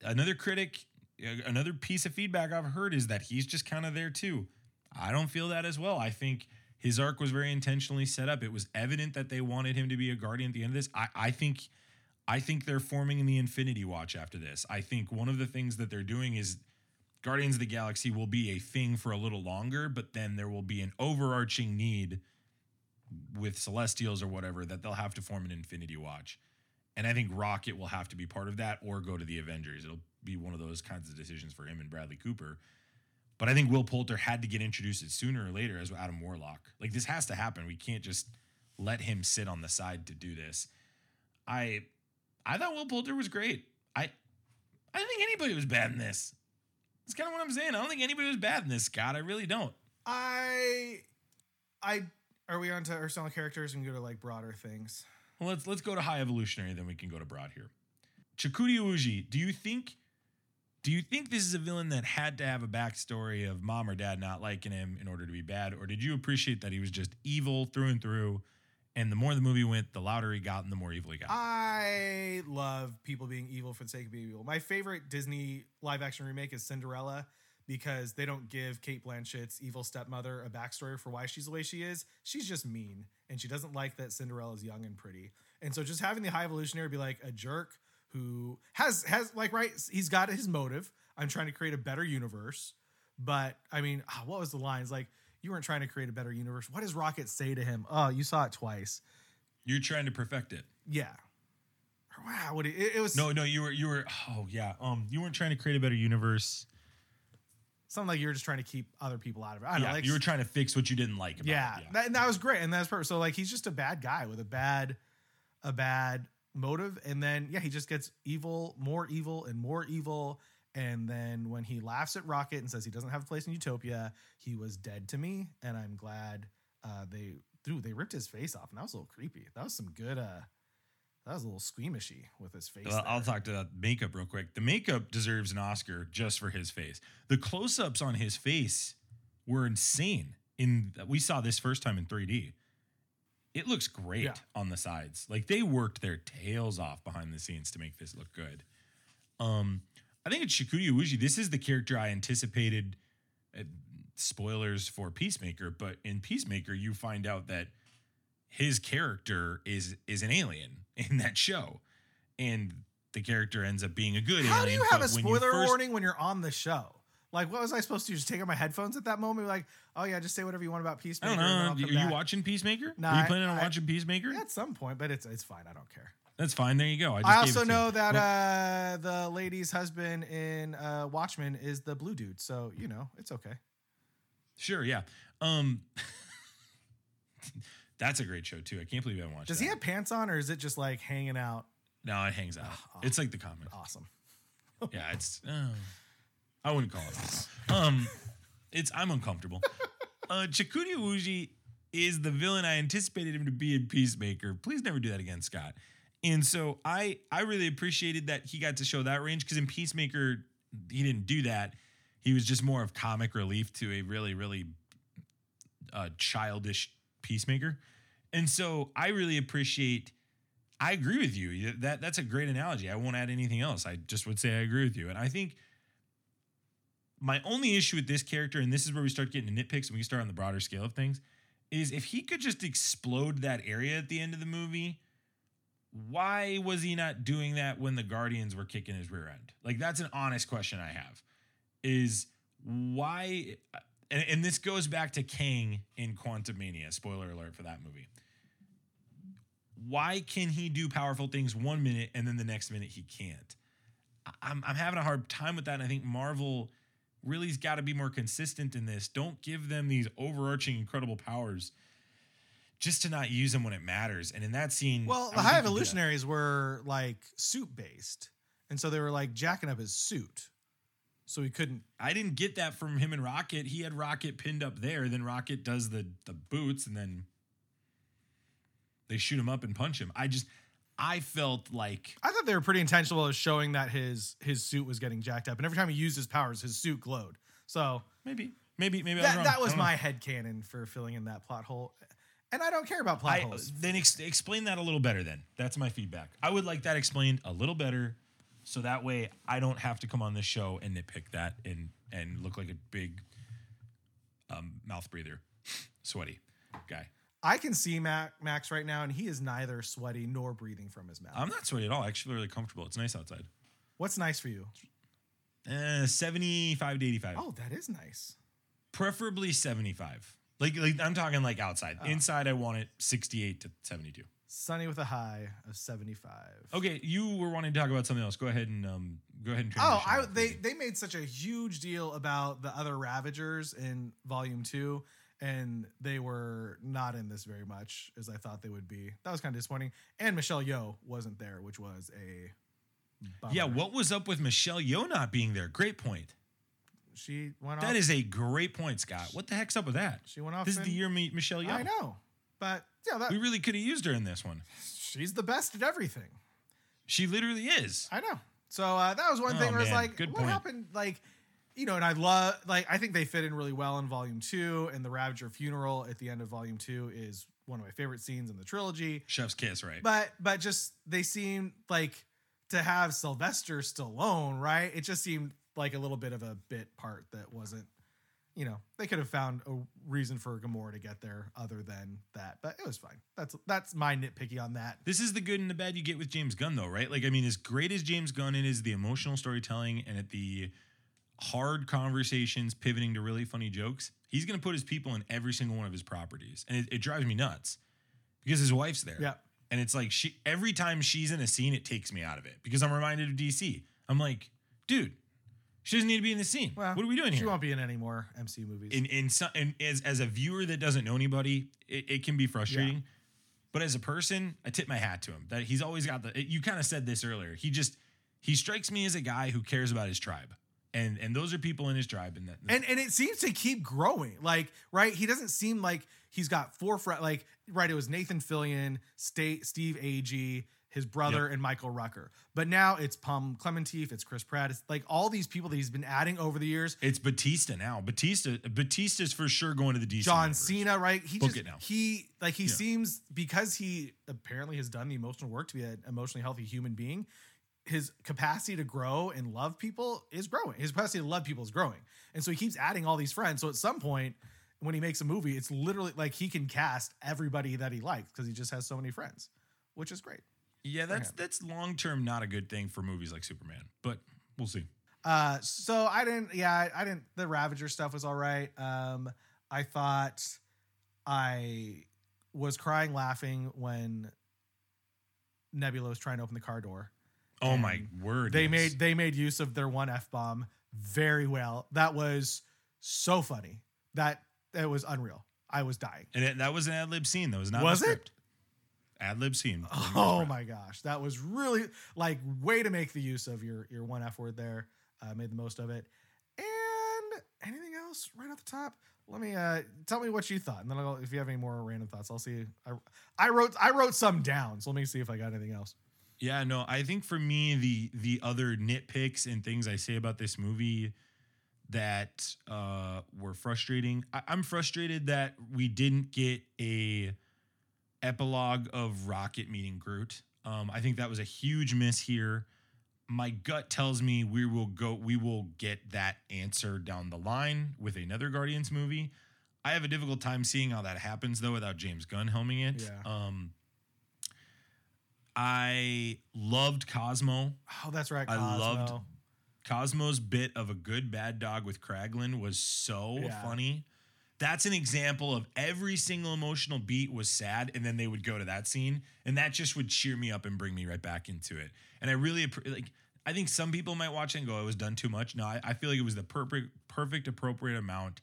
Another critic, uh, another piece of feedback I've heard is that he's just kind of there too. I don't feel that as well. I think his arc was very intentionally set up. It was evident that they wanted him to be a guardian at the end of this. I, I think I think they're forming the Infinity Watch after this. I think one of the things that they're doing is Guardians of the Galaxy will be a thing for a little longer, but then there will be an overarching need with Celestials or whatever that they'll have to form an Infinity Watch. And I think Rocket will have to be part of that or go to the Avengers. It'll be one of those kinds of decisions for him and Bradley Cooper. But I think Will Poulter had to get introduced sooner or later as Adam Warlock. Like this has to happen. We can't just let him sit on the side to do this. I I thought Will Poulter was great. I I don't think anybody was bad in this. That's kind of what I'm saying. I don't think anybody was bad in this, Scott. I really don't. I I are we on to Ursula characters and go to like broader things? Well, let's let's go to high evolutionary, then we can go to broad here. Chukwudi Iwuji, do you think do you think this is a villain that had to have a backstory of mom or dad not liking him in order to be bad, or did you appreciate that he was just evil through and through? And the more the movie went, the louder he got and the more evil he got. I love people being evil for the sake of being evil. My favorite Disney live action remake is Cinderella because they don't give Cate Blanchett's evil stepmother a backstory for why she's the way she is. She's just mean and she doesn't like that Cinderella's young and pretty. And so just having the high evolutionary be like a jerk who has has like right, he's got his motive. I'm trying to create a better universe. But I mean, ah, what was the lines like? You weren't trying to create a better universe. What does Rocket say to him? Oh, you saw it twice. You're trying to perfect it. Yeah. Wow. What it, it was No, no, you were you were oh yeah. Um you weren't trying to create a better universe. Something like you were just trying to keep other people out of it. I don't Yeah, know. Like, you were trying to fix what you didn't like about yeah, it. That, and that was great, and that's perfect. So like he's just a bad guy with a bad, a bad motive, and then yeah, he just gets evil, more evil, and more evil. And then when he laughs at Rocket and says he doesn't have a place in Utopia, he was dead to me, and I'm glad uh, they dude they ripped his face off, and that was a little creepy. That was some good. uh That was a little squeamishy with his face. Well, I'll talk to that makeup real quick. The makeup deserves an Oscar just for his face. The close-ups on his face were insane. In we saw this first time in 3D. It looks great Yeah. on the sides. Like they worked their tails off behind the scenes to make this look good. Um, I think it's Chukwudi Iwuji. This is the character I anticipated. Uh, spoilers for Peacemaker, but in Peacemaker, you find out that his character is is an alien in that show, and the character ends up being a good How do alien. you have a spoiler first- warning when you're on the show? Like, what was I supposed to do? Just take out my headphones at that moment? Like, oh yeah, just say whatever you want about I Peacemaker. don't and know. Are come you back. watching Peacemaker? No, Are you I- planning on I- watching Peacemaker? At some point, but it's it's fine. I don't care. That's fine. There you go. I, just I also know that uh, the lady's husband in uh, Watchmen is the blue dude, so you know it's okay. sure, yeah. Um, that's a great show too. I can't believe I haven't watched. Does that. he have pants on, or is it just like hanging out? No, it hangs out. Oh. It's like the comic. Awesome. Yeah, it's. Uh, I wouldn't call it. Um, it's. I'm uncomfortable. Uh, Chukwudi Iwuji is the villain I anticipated him to be in Peacemaker. Please never do that again, Scott. And so I I really appreciated that he got to show that range because in Peacemaker he didn't do that. He was just more of comic relief to a really really uh, childish Peacemaker. And so I really appreciate. I agree with you. That that's a great analogy. I won't add anything else. I just would say I agree with you. And I think my only issue with this character, and this is where we start getting to nitpicks, and we start on the broader scale of things, is if he could just explode that area at the end of the movie, why was he not doing that when the Guardians were kicking his rear end? Like that's an honest question I have. Is why and, and this goes back to Kang in Quantumania. Spoiler alert for that movie. Why can he do powerful things one minute and then the next minute he can't? I'm, I'm having a hard time with that. And I think Marvel really's got to be more consistent in this. Don't give them these overarching incredible powers just to not use them when it matters. And in that scene, Well, the high think you do that. evolutionaries were like suit based, and so they were like jacking up his suit, so he couldn't. I didn't get that from him and Rocket. He had Rocket pinned up there. Then Rocket does the the boots, and then they shoot him up and punch him. I just I felt like I thought they were pretty intentional of showing that his his suit was getting jacked up, and every time he used his powers, his suit glowed. So maybe maybe maybe I was that, wrong. that was my head canon for filling in that plot hole, and I don't care about plot I, holes. then ex- explain that a little better. Then that's my feedback. I would like that explained a little better, so that way I don't have to come on this show and nitpick that and and look like a big um, mouth breather, sweaty guy. I can see Mac, Max right now, and he is neither sweaty nor breathing from his mouth. I'm not sweaty at all. I actually really comfortable. It's nice outside. What's nice for you? Uh, 75 to 85. Oh, that is nice. Preferably 75. Like, like I'm talking like outside. Oh. Inside, I want it 68 to 72. Sunny with a high of 75. Okay, you were wanting to talk about something else. Go ahead and um, go ahead and. Oh, I, they they made such a huge deal about the other Ravagers in Volume Two, and they were not in this very much as I thought they would be. That was kind of disappointing. And Michelle Yeoh wasn't there, which was a bummer. Yeah, what was up with Michelle Yeoh not being there? Great point. she went That off. is a great point, Scott. What the heck's up with that? she went off. This is the year Michelle Yeoh. I know, but yeah, that, We really could have used her in this one. she's the best at everything. She literally is. I know. So uh, that was one Oh, thing where it's man. like, Good what point. happened? Like, you know, and I love, like, I think they fit in really well in Volume Two, and the Ravager funeral at the end of Volume Two is one of my favorite scenes in the trilogy. Chef's kiss, right? But, but just they seem like to have Sylvester Stallone, right? It just seemed like a little bit of a bit part that wasn't you know, they could have found a reason for Gamora to get there other than that, but it was fine. That's that's my nitpicky on that. This is the good and the bad you get with James Gunn, though, right? Like, I mean, as great as James Gunn is the emotional storytelling and at the hard conversations pivoting to really funny jokes, he's going to put his people in every single one of his properties. And it, it drives me nuts because his wife's there. Yeah. And it's like she every time she's in a scene, it takes me out of it because I'm reminded of DC. I'm like, dude, she doesn't need to be in the scene. Well, what are we doing here? She won't be in any more MCU movies. in in, some, in as as a viewer that doesn't know anybody, it, it can be frustrating. But as a person, I tip my hat to him that he's always got the. You kind of said this earlier. He just he strikes me as a guy who cares about his tribe, and and those are people in his tribe, and that and and it seems to keep growing. Like, right? He doesn't seem like he's got four friends. Like, right? It was Nathan Fillion, State, Steve Agee, his brother, Yep. and Michael Rooker. But now it's Pom Klementieff, it's Chris Pratt. It's like all these people that he's been adding over the years. it's Bautista now. Bautista Bautista's for sure going to the DC. John universe. Cena, right? He Book just it now. he like he Yeah. seems because he apparently has done the emotional work to be an emotionally healthy human being. His capacity to grow and love people is growing. His capacity to love people is growing, and so he keeps adding all these friends. So at some point, when he makes a movie, it's literally like he can cast everybody that he likes because he just has so many friends, which is great. Yeah, that's that's long term not a good thing for movies like Superman, but we'll see. Uh, so I didn't. Yeah, I, I didn't. The Ravager stuff was all right. Um, I thought I was crying laughing when Nebula was trying to open the car door. Oh my word! They yes. made they made use of their one f bomb very well. That was so funny. That it was unreal. I was dying. and it, that was an ad lib scene. That was not Was it? Ad lib scene. Oh my gosh, that was really like way to make the use of your your one f word there. Uh, made the most of it. And anything else right off the top? Let me uh tell me what you thought, and then I'll, if you have any more random thoughts, I'll see. I, I wrote I wrote some down, so let me see if I got anything else. Yeah, no, I think for me the the other nitpicks and things I say about this movie that uh were frustrating. I, I'm frustrated that we didn't get a epilogue of Rocket meeting Groot. Um, I think that was a huge miss here. My gut tells me we will go we will get that answer down the line with another Guardians movie. I have a difficult time seeing how that happens though without James Gunn helming it. Yeah. Um I loved Cosmo. Oh, that's right. I loved- Cosmo's bit of a good bad dog with Kraglin was so Yeah. funny. That's an example of every single emotional beat was sad, and then they would go to that scene, and that just would cheer me up and bring me right back into it. And I really like. I think some people might watch it and go, oh, "It was done too much." No, I, I feel like it was the perfect, perfect, appropriate amount.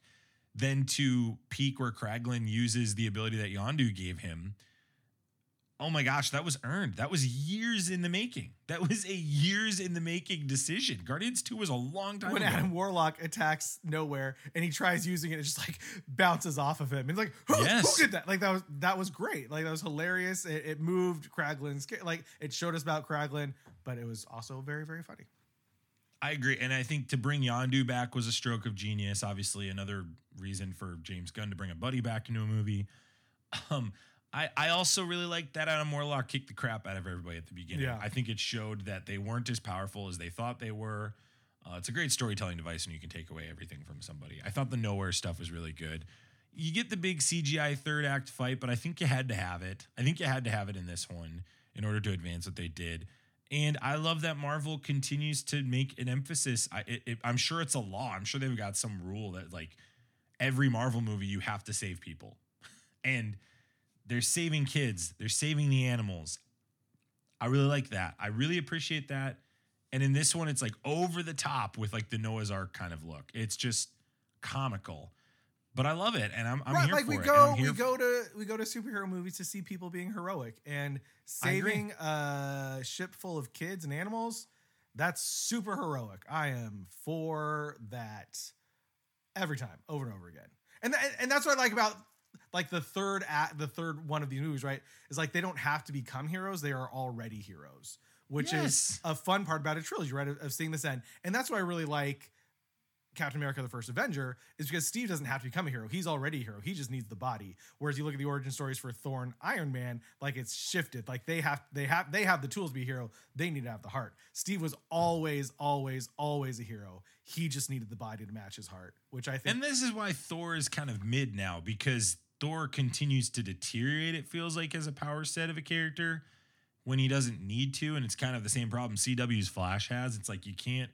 Then to peak where Kraglin uses the ability that Yondu gave him. Oh my gosh, that was earned. That was years in the making. That was a years in the making decision. Guardians 2 was a long time when ago. Adam Warlock attacks nowhere and he tries using it, it just like bounces off of him. It's like, who, Yes. who did that? Like that was that was great. Like that was hilarious. It, it moved Kraglin's like it showed us about Kraglin, but it was also very very funny. I agree. And I think to bring Yondu back was a stroke of genius. Obviously, another reason for James Gunn to bring a buddy back into a movie. Um, I, I also really liked that Adam Warlock kicked the crap out of everybody at the beginning. Yeah. I think it showed that they weren't as powerful as they thought they were. Uh, it's a great storytelling device when you can take away everything from somebody. I thought the nowhere stuff was really good. You get the big CGI third act fight, but I think you had to have it. I think you had to have it in this one in order to advance what they did. And I love that Marvel continues to make an emphasis. I, it, it, I'm sure it's a law. I'm sure they've got some rule that like every Marvel movie you have to save people, and they're saving kids. They're saving the animals. I really like that. I really appreciate that. And in this one, it's like over the top with like the Noah's Ark kind of look. It's just comical, but I love it, and I'm, I'm right, here like for we it. go we go to we go to superhero movies to see people being heroic and saving a ship full of kids and animals. That's super heroic. I am for that every time, over and over again. And th- and that's what I like about like the third act, the third one of these movies, right? Is like they don't have to become heroes; they are already heroes, which is a fun part about a trilogy, right? Of, of seeing this end, and that's why I really like Captain America: The First Avenger is because Steve doesn't have to become a hero; he's already a hero. He just needs the body. Whereas you look at the origin stories for Thor and Iron Man, like it's shifted. Like they have they have they have the tools to be a hero. They need to have the heart. Steve was always, always, always a hero. He just needed the body to match his heart, which I think. And this is why Thor is kind of mid now because Thor continues to deteriorate, it feels like, as a power set of a character when he doesn't need to. And it's kind of the same problem CW's Flash has. It's like you can't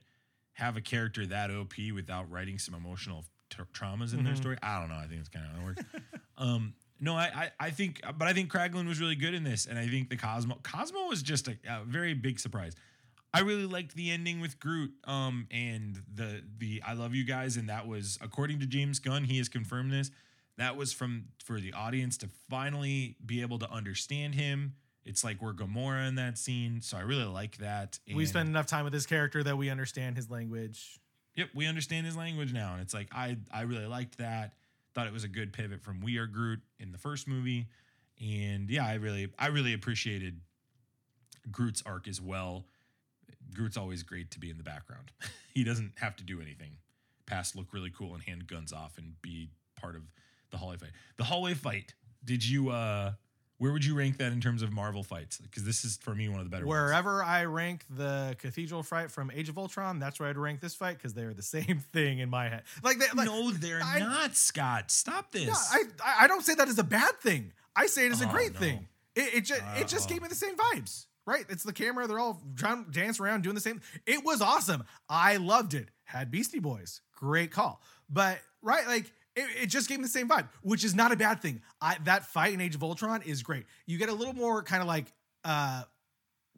have a character that OP without writing some emotional t- traumas in their Mhm. story. I don't know. I think it's kind of how it works. um, no, I, I, I think, but I think Kraglin was really good in this, and I think the Cosmo, Cosmo was just a, a very big surprise. I really liked the ending with Groot, um, and the the I love you guys, and that was according to James Gunn, he has confirmed this. That was from for the audience to finally be able to understand him. It's like we're Gamora in that scene, so I really like that. we spend enough time with this character that we understand his language. Yep, we understand his language now, and it's like I I really liked that. Thought it was a good pivot from We Are Groot in the first movie, and yeah, I really I really appreciated Groot's arc as well. Groot's always great to be in the background. he doesn't have to do anything past look really cool and hand guns off and be part of the hallway fight. The hallway fight. Did you uh where would you rank that in terms of Marvel fights? Because this is for me one of the better ones. Wherever I rank the cathedral fight from Age of Ultron, that's where I'd rank this fight because they're the same thing in my head. Like, they, like no, they're I- not, Scott. Stop this. no, I I- don't say that as a bad thing. I say it as a Oh, great no. thing. It it just, it just Uh-oh. gave me the same vibes. Right? It's the camera. They're all trying to dance around doing the same. It was awesome. I loved it. Had Beastie Boys. Great call. But right, like it, it just gave me the same vibe, which is not a bad thing. I that fight in Age of Ultron is great. You get a little more kind of like uh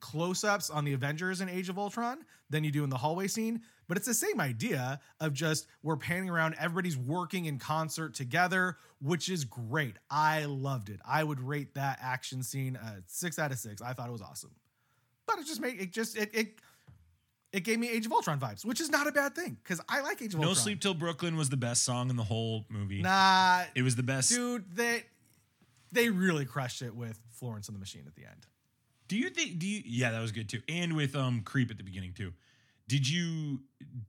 close-ups on the Avengers in Age of Ultron than you do in the hallway scene, but it's the same idea of just we're panning around, everybody's working in concert together, which is great. I loved it. I would rate that action scene a six out of six. I thought it was awesome, but it just made it just it it it gave me Age of Ultron vibes, which is not a bad thing because I like Age of No Ultron. No Sleep Till Brooklyn was the best song in the whole movie. Nah, It was the best. dude, they they really crushed it with Florence and the Machine at the end. Do you think do you Yeah, that was good too. And with um Creep at the beginning too. Did you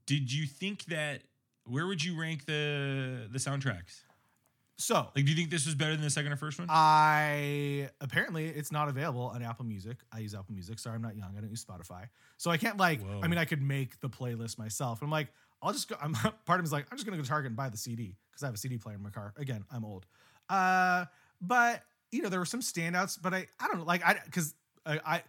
did you think that where would you rank the the soundtracks? So Like do you think this was better than the second or first one? I apparently it's not available on Apple Music. I use Apple Music. Sorry, I'm not young. I don't use Spotify. So I can't like. Whoa. I mean, I could make the playlist myself. I'm like, I'll just go. I'm part of me is like, I'm just gonna go to Target and buy the CD because I have a CD player in my car. Again, I'm old. Uh, but you know, there were some standouts. But I, I don't know, like I because I, I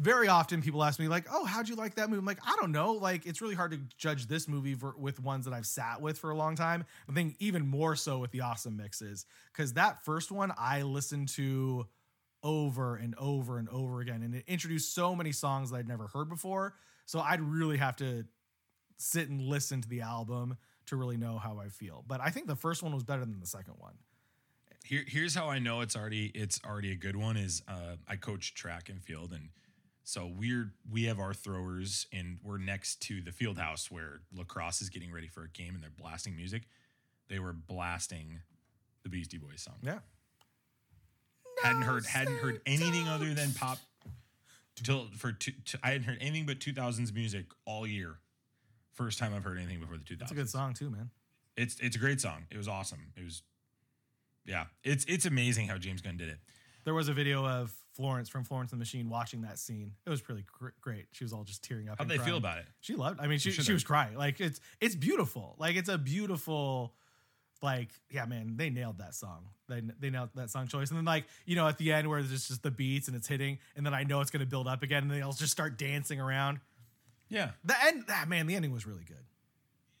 very often people ask me like, "Oh, how'd you like that movie?" I'm like, I don't know. Like, it's really hard to judge this movie ver- with ones that I've sat with for a long time. I think even more so with the awesome mixes because that first one I listened to over and over and over again, and it introduced so many songs that I'd never heard before. So I'd really have to sit and listen to the album to really know how I feel. But I think the first one was better than the second one. Here here's how I know it's already it's already a good one is uh I coach track and field and so we're we have our throwers and we're next to the field house where lacrosse is getting ready for a game and they're blasting music. They were blasting the Beastie Boys song. Yeah. hadn't heard hadn't heard anything other than pop till for two, t- I hadn't heard anything but 2000s music all year. First time I've heard anything before the 2000s. It's a good song too, man. It's it's a great song. It was awesome. It was yeah. It's it's amazing how James Gunn did it. There was a video of Florence from Florence and the Machine watching that scene. It was really gr- great. She was all just tearing up. How'd and they feel about it? She loved. I mean, she should she was crying. Like it's it's beautiful. Like it's a beautiful. Like yeah, man, they nailed that song. They they nailed that song choice. And then like you know at the end where there's just the beats and it's hitting, and then I know it's gonna build up again, and they all just start dancing around. Yeah. The end, ah, man, the ending was really good.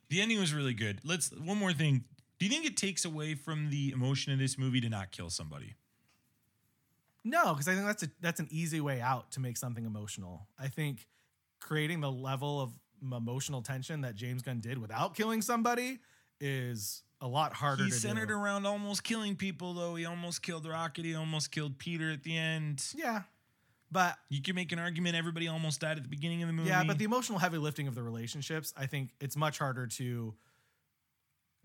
The ending was really good. Let's one more thing. Do you think it takes away from the emotion of this movie to not kill somebody? No, because I think that's a that's an easy way out to make something emotional. I think creating the level of emotional tension that James Gunn did without killing somebody is a lot harder He centered do. around almost killing people though. He almost killed Rocket. He almost killed Peter at the end. Yeah, but You can make an argument everybody almost died at the beginning of the movie. yeah, but the emotional heavy lifting of the relationships, I think it's much harder to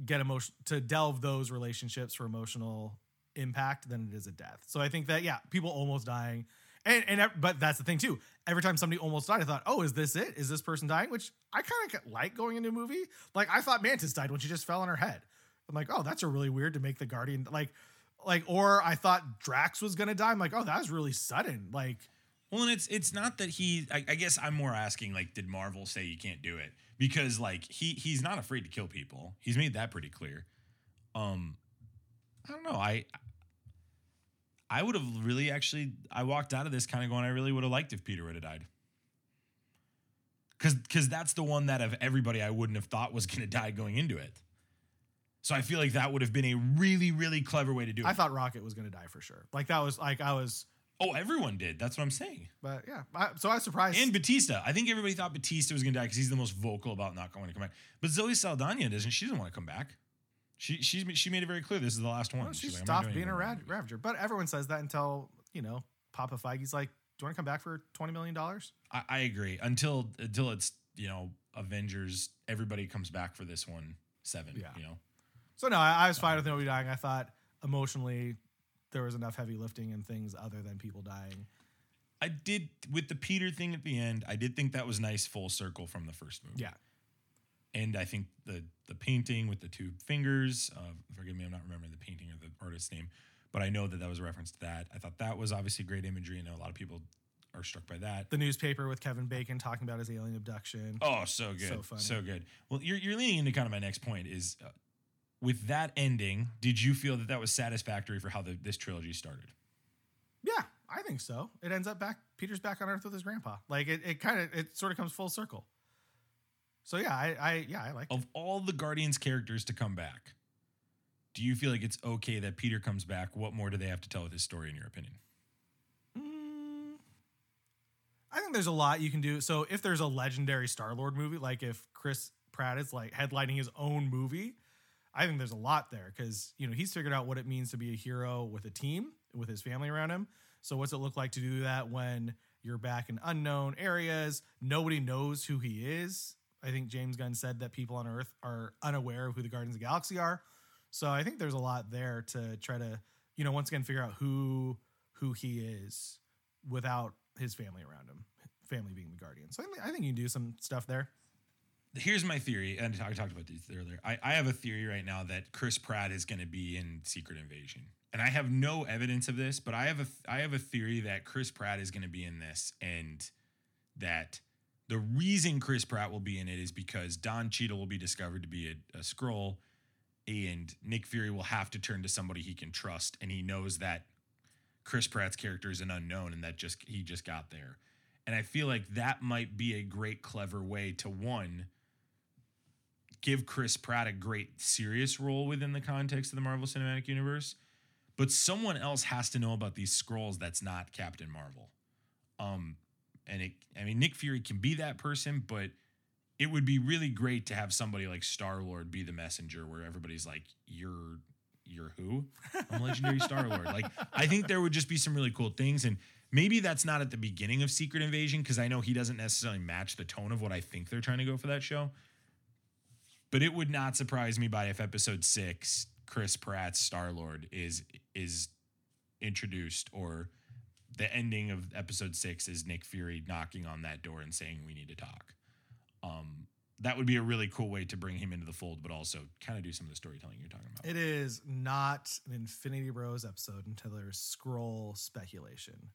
get emotion to delve those relationships for emotional impact than it is a death. So I think that yeah, people almost dying And and but that's the thing too. Every time somebody almost died, I thought, oh, is this it? Is this person dying? Which I kind of like going into a movie. Like I thought Mantis died when she just fell on her head. I'm like, oh, that's a really weird to make the Guardian like, like, or I thought Drax was gonna die. I'm like, oh, that was really sudden. Like, Well, and it's it's not that he. I, I guess I'm more asking like, did Marvel say you can't do it? Because like he he's not afraid to kill people. He's made that pretty clear. Um, I don't know. I I would have really actually. I walked out of this kind of going. I really would have liked if Peter would have died. Because because that's the one that of everybody I wouldn't have thought was going to die going into it. So I feel like that would have been a really really clever way to do it. I thought Rocket was gonna die for sure. Like that was like I was, oh, everyone did. That's what I'm saying. but yeah. I, so I was surprised. And Bautista. I think everybody thought Bautista was going to die because he's the most vocal about not going to come back. But Zoe Saldana doesn't. She doesn't want to come back. She she's she made it very clear this is the last one. Well, she like, stopped being a rad-. Ravager. But everyone says that until, you know, Papa Feige's like, do you want to come back for $20 million? I, I agree. Until until it's you know Avengers, everybody comes back for this one seven. Yeah. You know. So, no, I, I was fine with nobody dying. I thought emotionally there was enough heavy lifting and things other than people dying. I did with the Peter thing at the end. I did think that was nice, full circle from the first movie. Yeah. And I think the the painting with the two fingers. Uh, forgive me, I'm not remembering the painting or the artist's name, but I know that that was a reference to that. I thought that was obviously great imagery. I know a lot of people are struck by that. The newspaper with Kevin Bacon talking about his alien abduction. Oh, so good, So fun. so, good. Well, you're you're leaning into kind of my next point is. Uh, with that ending, did you feel that that was satisfactory for how the, this trilogy started? Yeah, I think so. It ends up back, Peter's back on Earth with his grandpa. Like it, it kind of, it sort of comes full circle. So yeah, I, I yeah, I like it. Of all the Guardians characters to come back, do you feel like it's okay that Peter comes back? What more do they have to tell with his story, in your opinion? Mm, I think there's a lot you can do. So if there's a legendary Star Lord movie, like if Chris Pratt is like headlining his own movie, I think there's a lot there because you know he's figured out what it means to be a hero with a team, with his family around him. So what's it look like to do that when you're back in unknown areas? Nobody knows who he is. I think James Gunn said that people on Earth are unaware of who the Guardians of the Galaxy are. So I think there's a lot there to try to, you know, once again figure out who who he is without his family around him. Family being the Guardian. So I think, you can do some stuff there. here's my theory, and I talked about this earlier. I, I have a theory right now that Chris Pratt is going to be in Secret Invasion, and I have no evidence of this, but I have a I have a theory that Chris Pratt is going to be in this, and that the reason Chris Pratt will be in it is because Don Cheadle will be discovered to be a, a Skrull, and Nick Fury will have to turn to somebody he can trust, and he knows that Chris Pratt's character is an unknown, and that just he just got there. And I feel like that might be a great, clever way to one, give Chris Pratt a great serious role within the context of the Marvel Cinematic Universe, but someone else has to know about these Skrulls that's not Captain Marvel. Um, and it, I mean, Nick Fury can be that person, but it would be really great to have somebody like Star Lord be the messenger, where everybody's like, "You're, you're who? I'm a legendary Star Lord." Like, I think there would just be some really cool things, and maybe that's not at the beginning of Secret Invasion because I know he doesn't necessarily match the tone of what I think they're trying to go for that show. But it would not surprise me by if episode six, Chris Pratt's Star Lord is is introduced, or the ending of episode six is Nick Fury knocking on that door and saying, "We need to talk." Um, that would be a really cool way to bring him into the fold, but also kind of do some of the storytelling you're talking about. It is not an Infinity Bros episode until there's Skrull speculation.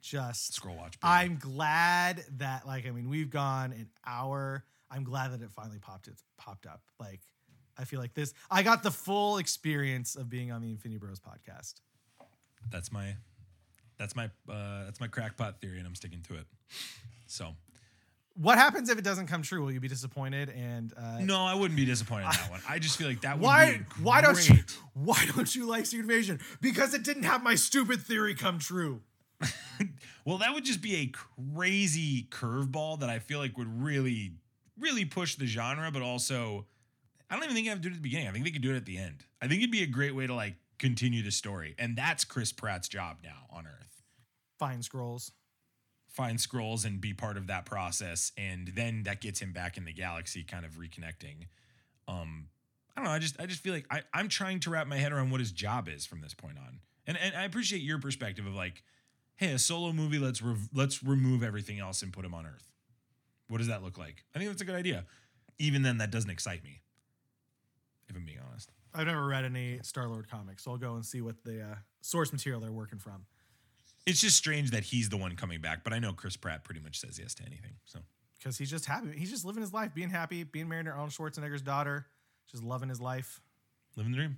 Just Skrull watch. baby. I'm glad that like I mean we've gone an hour. I'm glad that it finally popped it popped up. Like I feel like this I got the full experience of being on the Infinity Bros podcast. that's my that's my uh, that's my crackpot theory, and I'm sticking to it. So What happens if it doesn't come true? Will you be disappointed? And uh, no, I wouldn't be disappointed in that one. I just feel like that would why be why don't you why don't you like Secret Invasion? Because it didn't have my stupid theory come true. Well, that would just be a crazy curveball that I feel like would really, really push the genre, but also, I don't even think you have to do it at the beginning. I think they could do it at the end. I think it'd be a great way to like continue the story, and that's Chris Pratt's job now on Earth. Fine Skrulls. Find Skrulls and be part of that process, and then that gets him back in the galaxy, kind of reconnecting. Um, I don't know. I just, I just feel like I, I'm trying to wrap my head around what his job is from this point on, and and I appreciate your perspective of like hey, a solo movie. Let's rev- let's remove everything else and put him on Earth. What does that look like? I think that's a good idea. Even then, that doesn't excite me. If I'm being honest. I've never read any Star Lord comics, so I'll go and see what the uh, source material they're working from. It's just strange that he's the one coming back, but I know Chris Pratt pretty much says yes to anything. So Because he's just happy. He's just living his life, being happy, being married to Arnold Schwarzenegger's daughter, just loving his life. living the dream.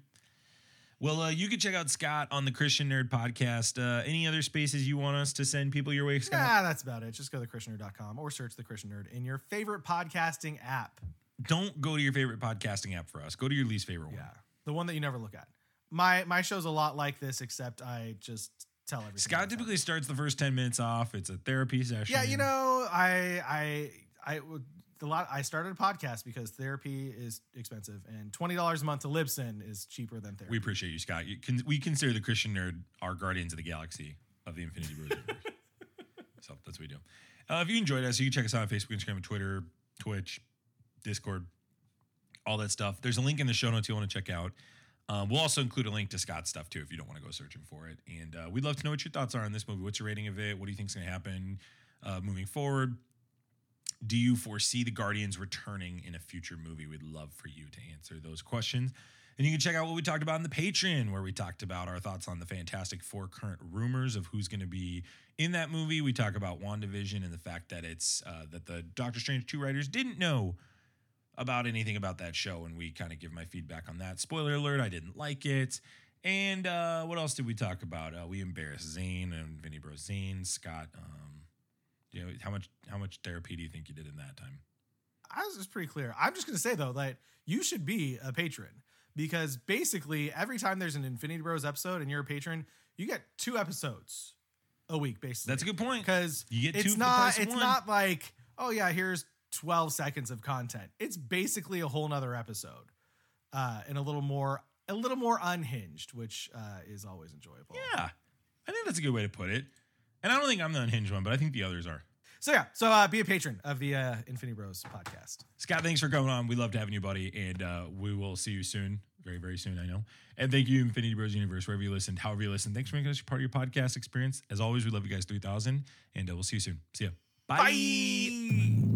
Well, uh, you can check out Scott on the Christian Nerd podcast. Uh, any other spaces you want us to send people your way, Scott? Nah, that's about it. Just go to christiannerd.com or search the Christian Nerd in your favorite podcasting app. Don't go to your favorite podcasting app for us. Go to your least favorite one. Yeah. The one that you never look at. My my show's a lot like this, except I just tell everything. Scott typically starts the first 10 minutes off. It's a therapy session. Yeah, you know, I I I would the lot I started a podcast because therapy is expensive and twenty dollars a month to Libsyn is cheaper than therapy. We appreciate you, Scott. You can, we consider the Christian Nerd our guardians of the galaxy of the Infinity Bros. universe. so that's what we do. Uh, if you enjoyed us, you can check us out on Facebook, Instagram, Twitter, Twitch, Discord, all that stuff. There's a link in the show notes you want to check out. Um, we'll also include a link to Scott's stuff too if you don't want to go searching for it. And uh, we'd love to know what your thoughts are on this movie. What's your rating of it? What do you think's going to happen uh, moving forward? Do you foresee the Guardians returning in a future movie? We'd love for you to answer those questions. And you can check out what we talked about in the Patreon, where we talked about our thoughts on the Fantastic Four current rumors of who's going to be in that movie. We talk about WandaVision and the fact that it's uh, that the Doctor Strange 2 writers didn't know about anything about that show, and we kind of give my feedback on that. Spoiler alert, I didn't like it. And uh, what else did we talk about? Uh, we embarrassed Zane and Vinny Bro Zane, Scott. Um, you know how much how much therapy do you think you did in that time? I was just pretty clear. I'm just gonna say though that you should be a patron because basically every time there's an Infinity Bros episode and you're a patron, you get two episodes a week. Basically, That's a good point. because You get two it's not it's one. not like oh yeah here's 12 seconds of content. It's basically a whole nother episode, uh, and a little more a little more unhinged, which uh, is always enjoyable. Yeah, I think that's a good way to put it. And I don't think I'm the unhinged one, but I think the others are. So yeah, so uh, be a patron of the uh, Infinity Bros podcast. Scott, thanks for coming on. We loved having you, buddy, and uh, we will see you soon, very, very soon. I know. And thank you, Infinity Bros Universe, wherever you listen, however you listen. Thanks for making us part of your podcast experience. As always, we love you guys, three thousand, and uh, we'll see you soon. See ya. Bye.